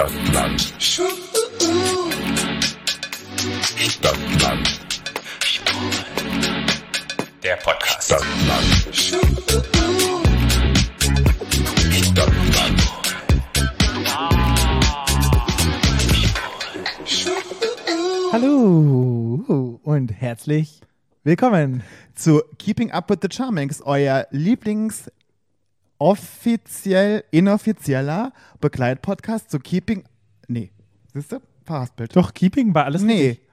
Stadtland. Stadtland. Der Podcast. Stadtland. Stadtland. Hallo und herzlich willkommen zu Keeping Up with the Charmings, euer Lieblings offiziell inoffizieller Begleitpodcast zu Keeping Nee, siehst du? Verhaspelt. Doch, Keeping war alles Nee. richtig.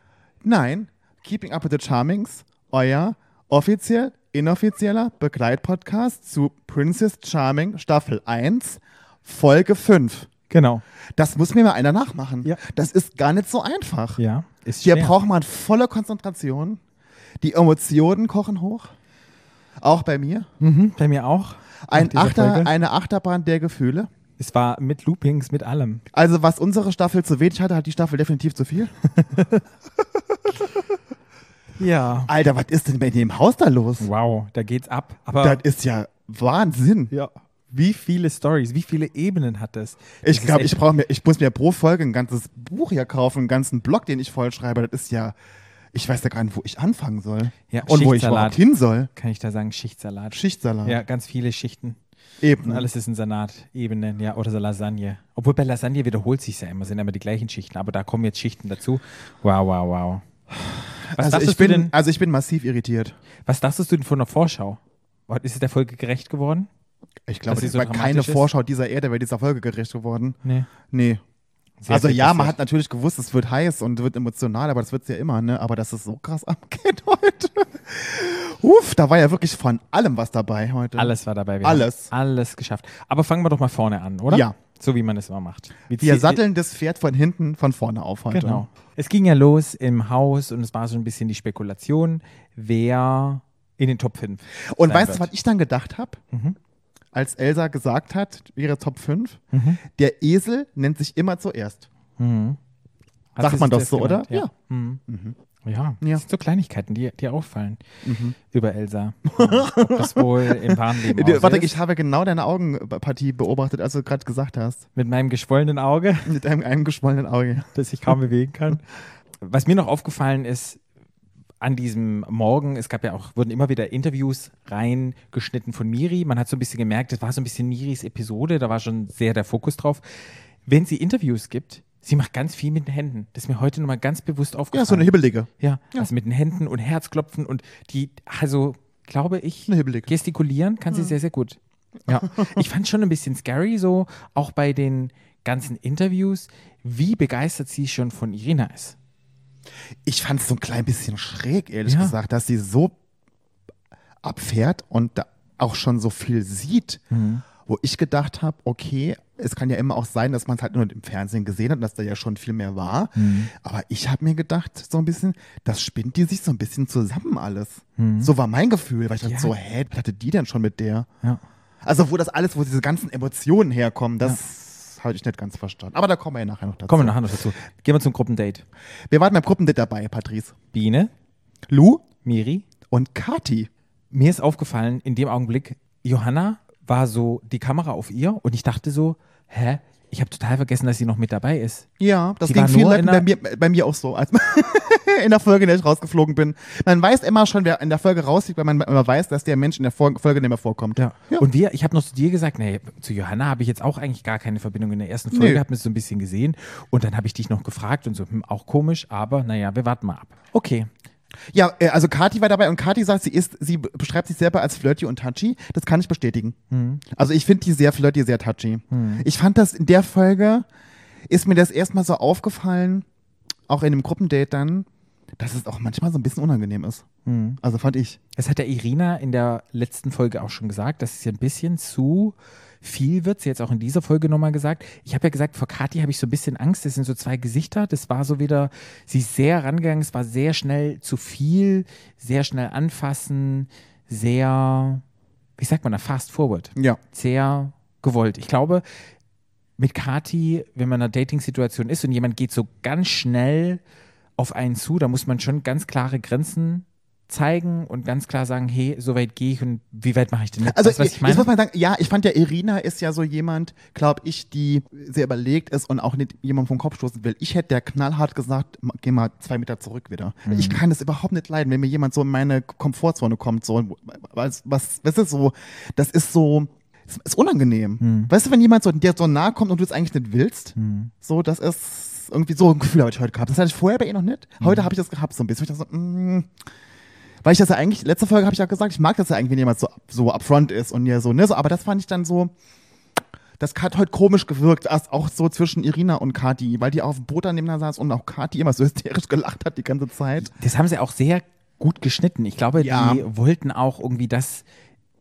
Nein, Keeping Up with the Charmings, euer offiziell inoffizieller Begleitpodcast zu Princess Charming Staffel 1 Folge 5. Genau. Das muss mir mal einer nachmachen. Ja. Das ist gar nicht so einfach. Ja, ist Hier schwer. braucht man volle Konzentration. Die Emotionen kochen hoch. Auch bei mir. Mhm, bei mir auch. Ein Achter, eine Achterbahn der Gefühle. Es war mit Loopings, mit allem. Also was unsere Staffel zu wenig hatte, hat die Staffel definitiv zu viel. Ja. Alter, was ist denn bei dem Haus da los? Wow, da geht's ab. Aber Das ist ja Wahnsinn. ja, wie viele Stories, wie viele Ebenen hat das? Ich Das glaube, ist ich brauche mir, ich muss mir pro Folge ein ganzes Buch hier kaufen, einen ganzen Blog, den ich vollschreibe. Das ist ja, ich weiß ja gar nicht, wo ich anfangen soll. Ja, Und wo ich überhaupt hin soll. Kann ich da sagen, Schichtsalat. Schichtsalat. Ja, ganz viele Schichten. Eben. Und alles ist ein Salat, Ebenen, ja, oder so Lasagne. Obwohl bei Lasagne wiederholt sich ja immer, sind immer die gleichen Schichten, aber da kommen jetzt Schichten dazu. Wow, wow, wow. Was, Also ich, bin, denn, also ich bin massiv irritiert. was dachtest du denn von der Vorschau? Ist es der Folge gerecht geworden? Ich glaube, sie das so war keine ist? Vorschau dieser Erde bei dieser Folge gerecht geworden. Nee. Nee. Sehr also ja, man hat natürlich gewusst, es wird heiß und wird emotional, aber das wird es ja immer, ne? Aber dass es so krass abgeht heute. Uff, da war ja wirklich von allem was dabei heute. Alles war dabei. Wir Alles. Alles geschafft. Aber fangen wir doch mal vorne an, oder? Ja. So wie man es immer macht. Wir zie- satteln das Pferd von hinten, von vorne auf heute. Genau. Es ging ja los im Haus und es war so ein bisschen die Spekulation, wer in den Top 5. Und weißt du, was ich dann gedacht habe? Mhm. Als Elsa gesagt hat, ihre Top 5, Mhm. der Esel nennt sich immer zuerst. Mhm. Sagt man das so, oder? Ja. Mhm. Ja, Ja. das sind so Kleinigkeiten, die dir auffallen Mhm. über Elsa. Ob das wohl im wahren Leben so Warte, ist. ich habe genau deine Augenpartie beobachtet, als du gerade gesagt hast. Mit meinem geschwollenen Auge, Mit einem, einem geschwollenen Auge. das ich kaum bewegen kann. Was mir noch aufgefallen ist, an diesem Morgen, es gab ja auch, wurden immer wieder Interviews reingeschnitten von Miri. Man hat so ein bisschen gemerkt, das war so ein bisschen Miris Episode, da war schon sehr der Fokus drauf. Wenn sie Interviews gibt, sie macht ganz viel mit den Händen. Das ist mir heute nochmal ganz bewusst aufgefallen. Ja, so eine Hibbelige. Ja, also mit den Händen und Herzklopfen und die, also glaube ich, gestikulieren kann sie sehr, sehr gut. Ja, ich fand schon ein bisschen scary so, auch bei den ganzen Interviews, wie begeistert sie schon von Irina ist. Ich fand es so ein klein bisschen schräg, ehrlich Ja. gesagt, dass sie so abfährt und da auch schon so viel sieht, Mhm. wo ich gedacht habe, okay, es kann ja immer auch sein, dass man es halt nur im Fernsehen gesehen hat, dass da ja schon viel mehr war. Mhm. Aber ich habe mir gedacht, so ein bisschen, das spinnt die sich so ein bisschen zusammen alles. Mhm. So war mein Gefühl, weil ich dachte Ja. so, hä, was hatte die denn schon mit der? Ja. Also wo das alles, wo diese ganzen Emotionen herkommen, das habe ich nicht ganz verstanden. Aber da kommen wir ja nachher noch dazu. Kommen wir nachher noch dazu. Gehen wir zum Gruppendate. Wir waren beim Gruppendate dabei, Patrice. Biene, Lou Miri. und Kati. Mir ist aufgefallen, in dem Augenblick, Johanna war so die Kamera auf ihr und ich dachte so, hä? Ich habe total vergessen, dass sie noch mit dabei ist. Ja, das Die ging vielen Leuten bei mir, bei mir auch so. Als in der Folge, in der ich rausgeflogen bin. Man weiß immer schon, wer in der Folge rausfliegt, weil man immer weiß, dass der Mensch in der Folge nicht mehr vorkommt. Ja. Und wir, ich habe noch zu dir gesagt, nee, zu Johanna habe ich jetzt auch eigentlich gar keine Verbindung in der ersten Folge, Nö. habe mir so ein bisschen gesehen und dann habe ich dich noch gefragt und so, hm, auch komisch, aber naja, wir warten mal ab. Okay. Ja, äh, also Kati war dabei und Kati sagt, sie ist, sie be- beschreibt sich selber als flirty und touchy. Das kann ich bestätigen. Hm. Also ich finde die sehr flirty, sehr touchy. Ich fand das in der Folge, ist mir das erstmal so aufgefallen, auch in dem Gruppendate dann, dass es auch manchmal so ein bisschen unangenehm ist. Hm. Also fand ich. Das hat der Irina in der letzten Folge auch schon gesagt, dass es ja ein bisschen zu viel wird. Es auch in dieser Folge nochmal gesagt. Ich habe ja gesagt, vor Kathi habe ich so ein bisschen Angst. Das sind so zwei Gesichter. Das war so wieder, sie ist sehr rangegangen. Es war sehr schnell zu viel, sehr schnell anfassen, sehr, wie sagt man da, fast forward. Ja. Sehr gewollt. Ich glaube, mit Kati, wenn man in einer Dating-Situation ist und jemand geht so ganz schnell auf einen zu, da muss man schon ganz klare Grenzen zeigen und ganz klar sagen, hey, so weit gehe ich und wie weit mache ich denn jetzt? Also du, was ich meine? muss man sagen, ja, ich fand ja, Irina ist ja so jemand, glaube ich, die sehr überlegt ist und auch nicht jemand vom Kopf stoßen will. Ich hätte der knallhart gesagt, geh mal zwei Meter zurück wieder. Mhm. Ich kann das überhaupt nicht leiden, wenn mir jemand so in meine Komfortzone kommt, so, was, was, was ist so, das ist so, es ist unangenehm. Mhm. Weißt du, wenn jemand so dir so nahe kommt und du es eigentlich nicht willst, so, das ist irgendwie so ein Gefühl habe ich heute gehabt. Das hatte ich vorher bei ihr noch nicht. Mhm. Heute habe ich das gehabt so ein bisschen. Ich dachte so, mm, weil ich das ja eigentlich, letzte Folge habe ich ja gesagt, ich mag das ja eigentlich, wenn jemand so, so upfront ist und ja so, ne, so, aber das fand ich dann so, das hat heute komisch gewirkt, auch so zwischen Irina und Kati, weil die auf dem Boot daneben saß und auch Kati immer so hysterisch gelacht hat die ganze Zeit. Das haben sie auch sehr gut geschnitten. Ich glaube, Ja. die wollten auch irgendwie, dass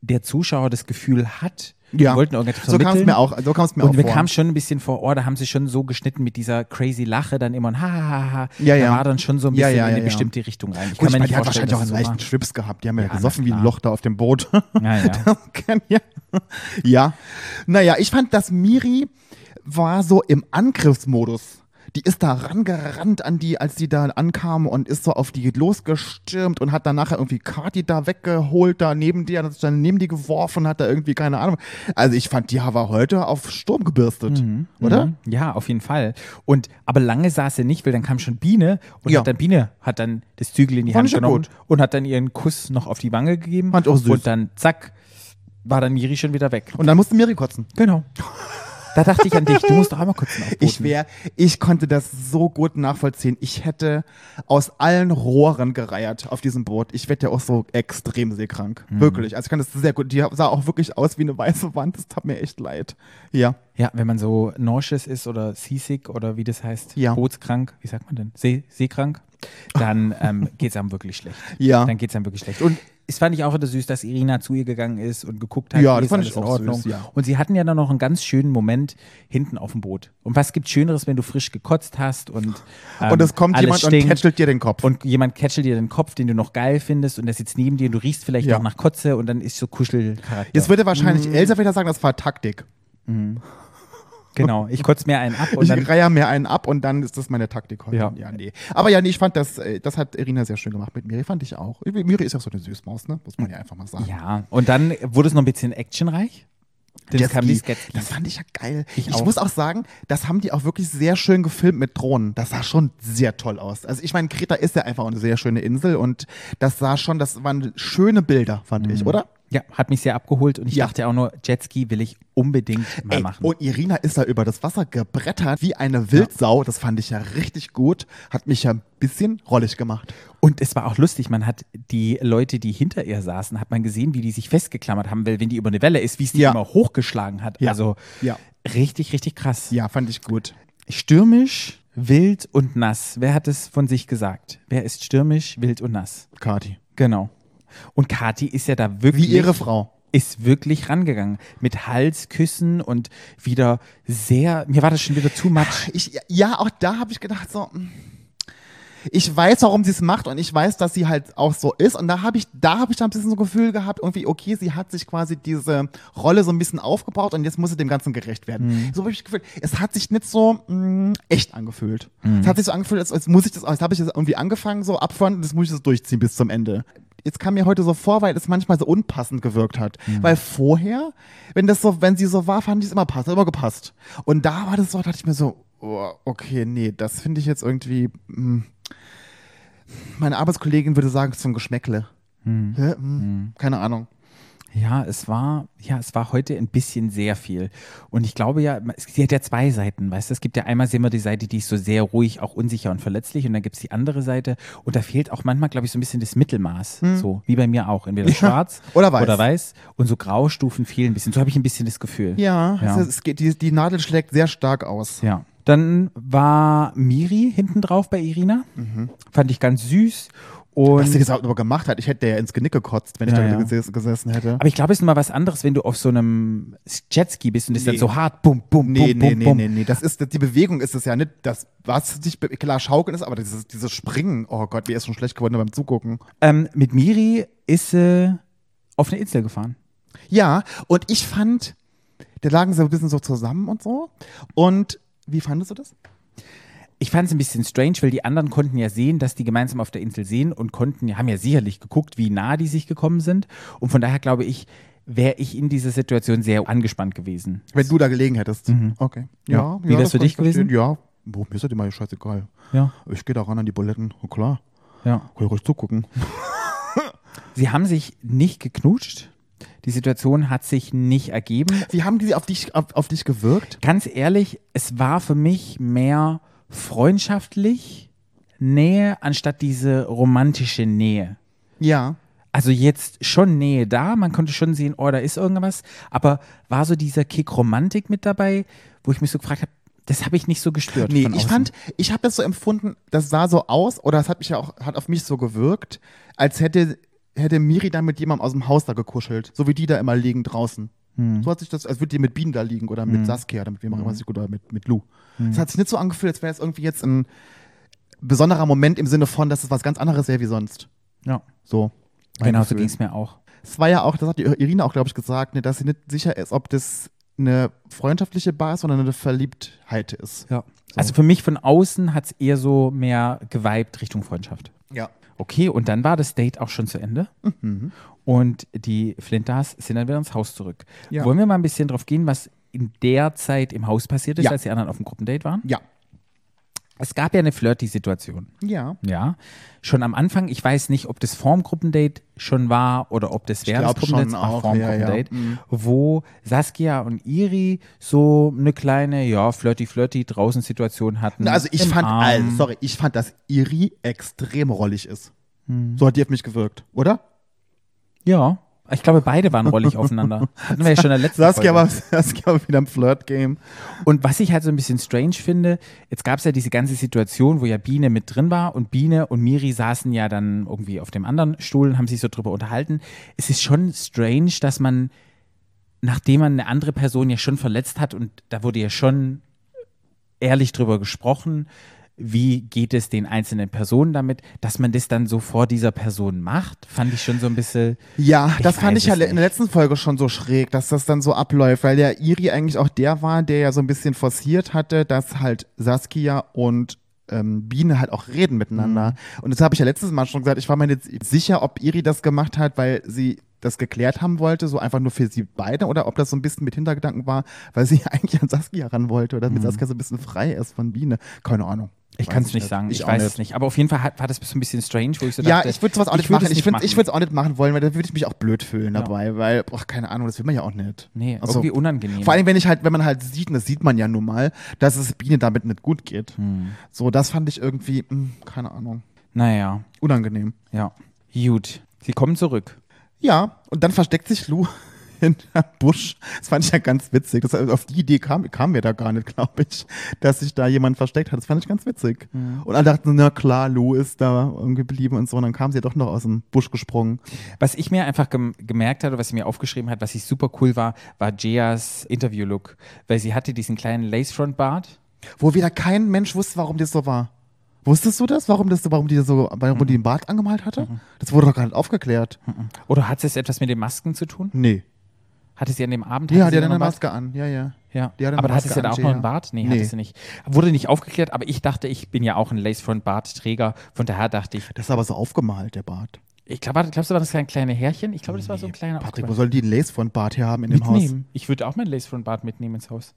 der Zuschauer das Gefühl hat, Ja. die wollten irgendetwas So kam es mir auch, so kam es mir und auch mir vor. kam schon ein bisschen vor, oh, da haben sie schon so geschnitten mit dieser crazy Lache dann immer und ha, ha, ha, ha. Ja, ja. Da war dann schon so ein Ja, bisschen ja, in ja, eine ja. bestimmte Richtung rein. Ich Gut, kann mir ich meine, nicht die hat vorstellen, wahrscheinlich auch einen es so leichten Schwips gehabt. Die haben ja, Ja, gesoffen wie ein. Loch da auf dem Boot. Ja, ja. ja. Naja, ich fand, dass Miri war so im Angriffsmodus. Die ist da rangerannt an die, als die da ankam und ist so auf die losgestürmt und hat dann nachher irgendwie Kati da weggeholt, da neben die, hat sich dann neben die geworfen hat da irgendwie, keine Ahnung. Also ich fand, die war heute auf Sturm gebürstet, oder? Mhm. Ja, auf jeden Fall. Und aber lange saß sie nicht, weil dann kam schon Biene und Ja. hat dann Biene hat dann das Zügel in die Fand Hand genommen gut. und hat dann ihren Kuss noch auf die Wange gegeben. Fand auch süß. Und dann zack, war dann Miri schon wieder weg. Und dann musste Miri kotzen. Genau. Da dachte ich an dich. Du musst doch einmal kurz aufboten. Ich wäre, ich konnte das so gut nachvollziehen. Ich hätte aus allen Rohren gereiert auf diesem Boot. Ich werde ja auch so extrem seekrank. Mhm. Wirklich. Also ich kann das sehr gut. Die sah auch wirklich aus wie eine weiße Wand. Das tat mir echt leid. Ja. Ja, wenn man so nauseous ist oder seasick oder wie das heißt, Ja. bootskrank, wie sagt man denn? See, seekrank, dann ähm, geht es einem wirklich schlecht. Ja. Dann geht es einem wirklich schlecht. Und es fand ich auch wieder süß, dass Irina zu ihr gegangen ist und geguckt hat, Ja, das ist fand alles ich in Ordnung. süß, ja. Und sie hatten ja dann noch einen ganz schönen Moment hinten auf dem Boot. Und was gibt Schöneres, wenn du frisch gekotzt hast und ähm, und es kommt alles jemand und catchelt dir den Kopf. und jemand catchelt dir den Kopf, den du noch geil findest und der sitzt neben dir und du riechst vielleicht Ja. noch nach Kotze und dann ist so Kuschelcharakter. Jetzt würde Mhm. wahrscheinlich Elsa wieder sagen, das war Taktik. Genau, ich kotze mir einen ab und ich dann reihe mir einen ab und dann ist das meine Taktik heute. Ja. nee. Aber ja, nee, ich fand das, äh, das hat Irina sehr schön gemacht mit Miri, fand ich auch. Miri ist ja so eine Süßmaus, ne? Muss man ja einfach mal sagen. Ja, und dann wurde es noch ein bisschen actionreich. Es kam Sketchskis. das fand ich ja geil. Ich Ich, muss auch sagen, das haben die auch wirklich sehr schön gefilmt mit Drohnen. Das sah schon sehr toll aus. Also ich meine, Kreta ist ja einfach eine sehr schöne Insel und das sah schon, das waren schöne Bilder, fand ich, oder? Ja, hat mich sehr abgeholt und ich Ja. dachte auch nur, Jetski will ich unbedingt mal Ey, machen. und Irina ist da über das Wasser gebrettert wie eine Wildsau. Das fand ich ja richtig gut. Hat mich ja ein bisschen rollig gemacht. Und es war auch lustig, man hat die Leute, die hinter ihr saßen, hat man gesehen, wie die sich festgeklammert haben, weil wenn die über eine Welle ist, wie es die Ja. immer hochgeschlagen hat. Ja. Also Ja. richtig, richtig krass. Ja, fand ich gut. Stürmisch, wild und nass. Wer hat es von sich gesagt? Wer ist stürmisch, wild und nass? Kati. Genau. Und Kathi ist ja da wirklich. Wie ihre Frau. Ist wirklich rangegangen. Mit Halsküssen und wieder sehr. Mir war das schon wieder too much. Ich, ja, auch da habe ich gedacht, so, mm, ich weiß, warum sie es macht und ich weiß, dass sie halt auch so ist. Und da habe ich, da habe ich dann ein bisschen so ein Gefühl gehabt, irgendwie, okay, sie hat sich quasi diese Rolle so ein bisschen aufgebaut und jetzt muss sie dem Ganzen gerecht werden. So habe ich gefühlt. Es hat sich nicht so mh, echt angefühlt. Es hat sich so angefühlt, als, als muss ich das, als habe ich das irgendwie angefangen, so upfront und jetzt muss ich das durchziehen bis zum Ende. Jetzt kam mir heute so vor, weil es manchmal so unpassend gewirkt hat. Weil vorher, wenn das so, wenn sie so war, fand ich es immer passend, immer gepasst. Und da war das so, dachte ich mir so, oh, okay, nee, das finde ich jetzt irgendwie. Mh, meine Arbeitskollegin würde sagen, zum Geschmäckle. Hä? Hm, Keine Ahnung. Ja, es war, ja, es war heute ein bisschen sehr viel. Und ich glaube ja, es- sie hat ja zwei Seiten, weißt du? Es gibt ja einmal sehen wir die Seite, die ist so sehr ruhig, auch unsicher und verletzlich. Und dann gibt es die andere Seite. Und da fehlt auch manchmal, glaube ich, so ein bisschen das Mittelmaß. So, wie bei mir auch. Entweder schwarz Hm. Oder weiß. Oder weiß. Und so Graustufen fehlen ein bisschen. So habe ich ein bisschen das Gefühl. Ja, Ja. Es geht, die, die Nadel schlägt sehr stark aus. Ja. Dann war Miri hinten drauf bei Irina. Fand ich ganz süß. Und Was sie das aber gemacht hat, ich hätte der ja ins Genick gekotzt, wenn ich Ja, da ja. geses gesessen hätte. aber ich glaube, es ist nochmal was anderes, wenn du auf so einem Jetski bist und das Nee. dann so hart bum, bum, Nee, bum, nee, bum, nee, bum. nee, nee. Das ist, die Bewegung ist es ja nicht, das, was sich be- klar schaukeln ist, aber dieses, dieses Springen, oh Gott, mir ist schon schlecht geworden beim Zugucken. Ähm, mit Miri ist sie auf eine Insel gefahren. Ja, und ich fand, da lagen sie ein bisschen so zusammen und so. Und wie fandest du das? Ich fand es ein bisschen strange, weil die anderen konnten ja sehen, dass die gemeinsam auf der Insel sehen und konnten, haben ja sicherlich geguckt, wie nah die sich gekommen sind. Und von daher glaube ich, wäre ich in dieser Situation sehr angespannt gewesen. Wenn du da gelegen hättest. Okay. Ja. Wie wär's für dich gewesen? Ja. Boah, mir ist das immer scheißegal. Ja, Ich gehe da ran an die Buletten. Oh, klar. ja. Kann ich ruhig zugucken. Sie haben sich nicht geknutscht. Die Situation hat sich nicht ergeben. Wie haben die auf dich, auf, auf dich gewirkt? Ganz ehrlich, es war für mich mehr freundschaftlich Nähe anstatt diese romantische Nähe. Ja. Also jetzt schon Nähe da, man konnte schon sehen, oh, da ist irgendwas, aber war so dieser Kick Romantik mit dabei, wo ich mich so gefragt habe, das habe ich nicht so gespürt. Nee, ich fand, ich habe das so empfunden, das sah so aus, oder es hat mich ja auch, hat auf mich so gewirkt, als hätte, hätte Miri da mit jemandem aus dem Haus da gekuschelt. So wie die da immer liegen draußen. Hm. So hat sich das, als würde die mit Bienen da liegen oder mit Saskia oder mit wem auch immer, sich- oder mit, mit Lou. Es hat sich nicht so angefühlt, als wäre es irgendwie jetzt ein besonderer Moment im Sinne von, dass es was ganz anderes wäre wie sonst. ja, So. genau so ging es mir auch. Es war ja auch, das hat die Irina auch, glaube ich, gesagt, ne, dass sie nicht sicher ist, ob das eine freundschaftliche Bar ist, sondern eine Verliebtheit ist. Ja. Also für mich von außen hat es eher so mehr geweibt Richtung Freundschaft. Ja. Okay, und dann war das Date auch schon zu Ende. Mhm. Und die Flinters sind dann wieder ins Haus zurück. Ja. Wollen wir mal ein bisschen drauf gehen, was in der Zeit im Haus passiert ist, Ja. als die anderen auf dem Gruppendate waren? Ja. Es gab ja eine Flirty-Situation. Ja. Ja, schon am Anfang, ich weiß nicht, ob das vorm Gruppendate schon war oder ob das während des Gruppendates auch, vorm ja, ja. Gruppendate, Mhm. wo Saskia und Iri so eine kleine, ja, flirty-flirty draußen Situation hatten. Na, Also ich fand, Arm. also, sorry, ich fand, dass Iri extrem rollig ist. Hm. So hat die auf mich gewirkt, oder? Ja, ich glaube, beide waren rollig aufeinander. Hatten wir ja schon in der letzten Saskia Folge. war, Saskia war wieder im Flirt-Game. Und was ich halt so ein bisschen strange finde, jetzt gab es ja diese ganze Situation, wo ja Biene mit drin war und Biene und Miri saßen ja dann irgendwie auf dem anderen Stuhl und haben sich so drüber unterhalten. Es ist schon strange, dass man, nachdem man eine andere Person ja schon verletzt hat und da wurde ja schon ehrlich drüber gesprochen, wie geht es den einzelnen Personen damit, dass man das dann so vor dieser Person macht, fand ich schon so ein bisschen. Ja, das fand ich ja es in der nicht. letzten Folge schon so schräg, dass das dann so abläuft, weil der Iri eigentlich auch der war, der ja so ein bisschen forciert hatte, dass halt Saskia und ähm, Biene halt auch reden miteinander. Mhm. Und das habe ich ja letztes Mal schon gesagt, ich war mir jetzt sicher, ob Iri das gemacht hat, weil sie das geklärt haben wollte, so einfach nur für sie beide, oder ob das so ein bisschen mit Hintergedanken war, weil sie eigentlich an Saskia ran wollte oder mit Saskia so ein bisschen frei ist von Biene. Keine Ahnung. Mhm. Ich kann es nicht sagen, ich, auch weiß es nicht. Aber auf jeden Fall hat, war das so ein bisschen strange, wo ich so ja, dachte, ich würde sowas auch nicht würd machen. es Ich, ich machen. würde es auch nicht machen wollen, weil da würde ich mich auch blöd fühlen Ja. dabei, weil, boah, keine Ahnung, das will man ja auch nicht. Nee, Also, irgendwie unangenehm. Vor allem, wenn ich halt, wenn man halt sieht, und das sieht man ja nun mal, dass es Biene damit nicht gut geht. Hm. So, das fand ich irgendwie, mh, keine Ahnung, naja, unangenehm. ja. Gut. Sie kommen zurück. Ja, und dann versteckt sich Lou hinter Busch. Das fand ich ja ganz witzig. Das, also auf die Idee kam, kam mir da gar nicht, glaube ich, dass sich da jemand versteckt hat. Das fand ich ganz witzig. Und alle dachten, na klar, Lou ist da geblieben und so. Und dann kam sie ja doch noch aus dem Busch gesprungen. Was ich mir einfach gem gemerkt hatte, was sie mir aufgeschrieben hat, was ich super cool war, war Jeas Interview-Look. Weil sie hatte diesen kleinen Lace-Front-Bart. Wo wieder kein Mensch wusste, warum das so war. Wusstest du das? Warum das, warum die so, warum die den Bart angemalt hatte? Das wurde doch gar nicht aufgeklärt. Oder hat es etwas mit den Masken zu tun? Nee. Hatte sie an dem Abend? Ja, hatte die sie hat noch eine? Maske an. Ja, ja. Ja, Die hat eine aber hatte Maske sie da an, auch noch einen. Bart? Nee, Nee. hatte sie nicht. Wurde nicht aufgeklärt, aber ich dachte, ich bin ja auch ein Lace-Front-Bart-Träger. Von daher dachte ich, Das ist aber so aufgemalt, der Bart. ich glaube, glaubst du, war das kein kleine Härchen? Ich glaube, das war so ein kleiner Patrick, wo aufgemalt- soll die einen Lace von Bart hier haben in dem Haus? mitnehmen. Ich würde auch meinen Lace-Front-Bart mitnehmen ins Haus.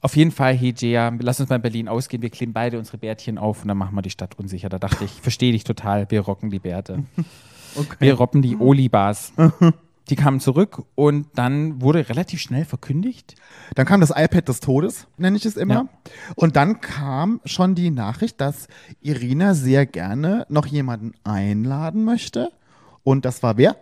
Auf jeden Fall, hey lass uns mal in Berlin ausgehen. Wir kleben beide unsere Bärtchen auf und dann machen wir die Stadt unsicher. Da dachte ich, verstehe dich total. Wir rocken die Bärte. Wir roppen die Olibars. Die kamen zurück und dann wurde relativ schnell verkündigt. Dann kam das iPad des Todes, nenne ich es immer. Ja. Und dann kam schon die Nachricht, dass Irina sehr gerne noch jemanden einladen möchte. Und das war wer?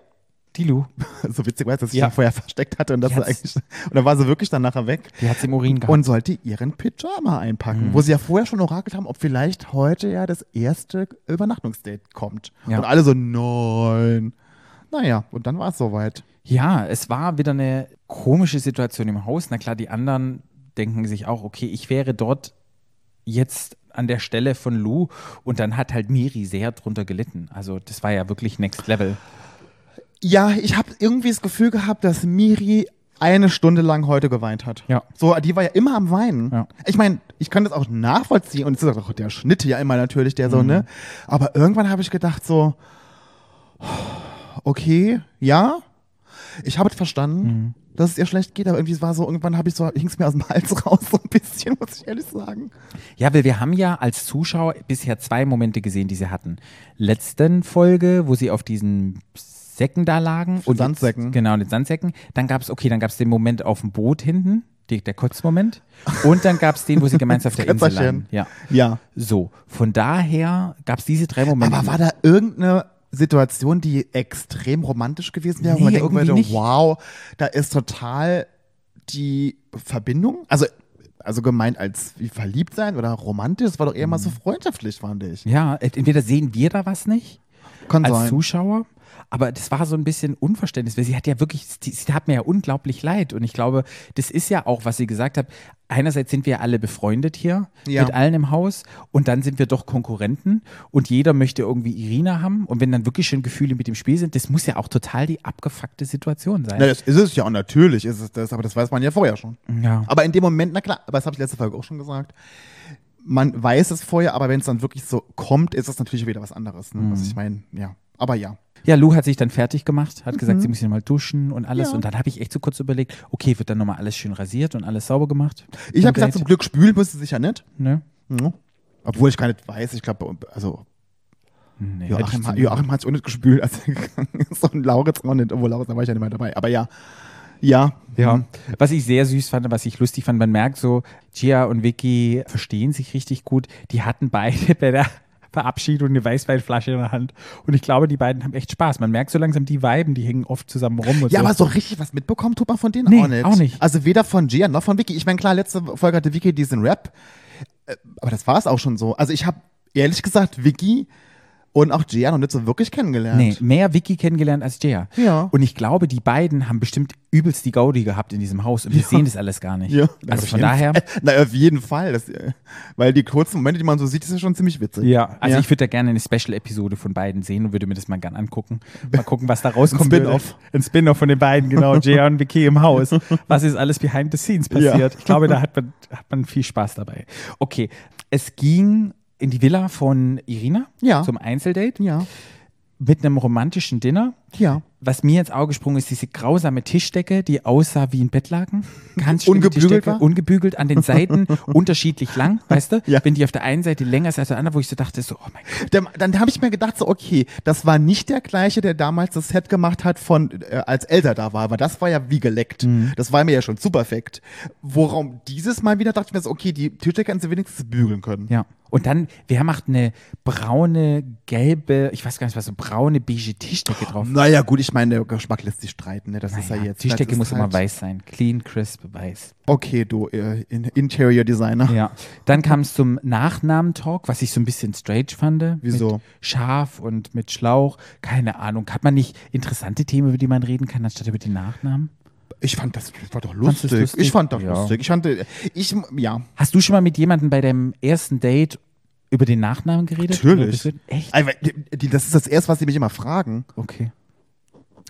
Die Lu, So witzig, weil dass sie Ja. vorher versteckt hatte und das sie eigentlich. Und dann war sie wirklich dann nachher weg. die hat im Urin gehabt. Und sollte ihren Pyjama einpacken, wo sie ja vorher schon orakelt haben, ob vielleicht heute ja das erste Übernachtungsdate kommt. Ja. Und alle so, nein. Naja, und dann war es soweit. Ja, es war wieder eine komische Situation im Haus. Na klar, die anderen denken sich auch, okay, ich wäre dort jetzt an der Stelle von Lou und dann hat halt Miri sehr drunter gelitten. Also das war ja wirklich Next Level. Ja, ich habe irgendwie das Gefühl gehabt, dass Miri eine Stunde lang heute geweint hat. Ja. So, die war ja immer am Weinen. Ja. Ich meine, ich kann das auch nachvollziehen und es ist auch der Schnitt ja immer natürlich, der Mhm. so, ne? Aber irgendwann habe ich gedacht so, okay, ja, ich habe es verstanden, Mhm. dass es ihr schlecht geht, aber irgendwie war so, irgendwann habe ich so, hing es mir aus dem Hals raus, so ein bisschen, muss ich ehrlich sagen. Ja, weil wir haben ja als Zuschauer bisher zwei Momente gesehen, die sie hatten. Letzten Folge, wo sie auf diesen Säcken da lagen. Und Sandsäcken. Jetzt, genau, den Sandsäcken. Dann gab es, okay, dann gab es den Moment auf dem Boot hinten, die, der Kotzmoment. Und dann gab es den, wo sie gemeinsam auf der Insel lagen. Ja. Ja. So, von daher gab es diese drei Momente. Aber war da irgendeine Situation, die extrem romantisch gewesen wäre, wo man Nee, denken irgendwie würde, nicht. wow, da ist total die Verbindung, also, also gemeint als wie verliebt sein oder romantisch, das war doch eher mal so freundschaftlich, fand ich. ja, entweder sehen wir da was nicht Kann als sein. Zuschauer. Aber das war so ein bisschen Unverständnis, weil sie hat ja wirklich, sie, sie tat mir ja unglaublich leid. Und ich glaube, das ist ja auch, was sie gesagt hat. Einerseits sind wir ja alle befreundet hier Ja. mit allen im Haus und dann sind wir doch Konkurrenten und jeder möchte irgendwie Irina haben. Und wenn dann wirklich schon Gefühle mit dem Spiel sind, das muss ja auch total die abgefuckte Situation sein. Na, das ist es ja und natürlich ist es das, aber das weiß man ja vorher schon. Ja. Aber in dem Moment, na klar, aber das habe ich letzte Folge auch schon gesagt, man weiß es vorher, aber wenn es dann wirklich so kommt, ist es natürlich wieder was anderes. Ne? Mhm. Was ich meine, ja. Aber ja. Ja, Lou hat sich dann fertig gemacht, hat gesagt, sie muss sich mal duschen und alles. Mhm. Ja. Und dann habe ich echt so kurz überlegt, okay, wird dann nochmal alles schön rasiert und alles sauber gemacht? Ich habe gesagt, zum Glück spülen müsste sich ja nicht. Ne? Ja. Obwohl ich gar nicht weiß, ich glaube, also Nee, Joachim, so- Joachim hat es auch nicht gespült, als er gegangen ist. Und Lauritz auch nicht, obwohl Lauritz, da war ich ja nicht mehr dabei. Aber ja, ja. Ja, was ich sehr süß fand, was ich lustig fand, man merkt so, Gia und Vicky verstehen sich richtig gut. Die hatten beide bei der Verabschiedung eine Weißweinflasche in der Hand. Und ich glaube, die beiden haben echt Spaß. Man merkt so langsam, die Weiben, die hängen oft zusammen rum. Und Ja, so. aber so richtig was mitbekommen tut man von denen Nee, auch nicht. auch nicht. Also weder von Gian noch von Vicky. Ich meine, klar, letzte Folge hatte Vicky diesen Rap. Äh, Aber das war es auch schon so. Also ich habe ehrlich gesagt Vicky und auch Gian noch nicht so wirklich kennengelernt. Nee, mehr Vicky kennengelernt als Gia. Ja. Und ich glaube, die beiden haben bestimmt übelst die Gaudi gehabt in diesem Haus und wir sehen das alles gar nicht. Ja, also auf von jeden daher. Fall. Na, auf jeden Fall. Das, weil die kurzen Momente, die man so sieht, ist ja schon ziemlich witzig. Ja, also Ja. ich würde da gerne eine Special-Episode von beiden sehen und würde mir das mal gern angucken. Mal gucken, was da rauskommt. Ein Spin-off. Ein Spin-off von den beiden, genau. Gia und Vicky im Haus. Was ist alles behind the scenes passiert? Ich glaube, da hat man, hat man viel Spaß dabei. Okay, es ging in die Villa von Irina Ja. zum Einzeldate Ja. mit einem romantischen Dinner. Ja. Was mir ins Auge gesprungen ist, diese grausame Tischdecke, die aussah wie ein Bettlaken. Ganz Ungebügelt war? ungebügelt, an den Seiten unterschiedlich lang, weißt du? Ja. Wenn die auf der einen Seite länger ist als der andere, wo ich so dachte, so, oh mein Gott. Dann, dann habe ich mir gedacht, so, okay, das war nicht der gleiche, der damals das Set gemacht hat, von äh, als Elsa da war, aber das war ja wie geleckt. Mhm. Das war mir ja schon super perfekt. Worum dieses Mal wieder dachte ich mir so, okay, die Tischdecke hätten sie wenigstens bügeln können. Ja. Und dann, wer macht eine braune, gelbe, ich weiß gar nicht was, so braune, beige Tischdecke drauf? Naja, gut, ich meine, der Geschmack lässt sich streiten, ne? Das ist ja Naja, jetzt. Das muss ist immer halt- weiß sein. Clean, crisp, weiß. Okay, du äh, in, Interior Designer. Ja. Dann kam es zum Nachnamen-Talk, was ich so ein bisschen strange fand. Wieso? Mit Schaf und mit Schlauch. Keine Ahnung. Hat man nicht interessante Themen, über die man reden kann, anstatt über die Nachnamen? Ich fand das, das war doch lustig. lustig? Ich fand das Ja. lustig. Ich fand, äh, ich, ja. Hast du schon mal mit jemandem bei deinem ersten Date über den Nachnamen geredet? Natürlich. Echt? Die, die, das ist das erste, was sie mich immer fragen. Okay.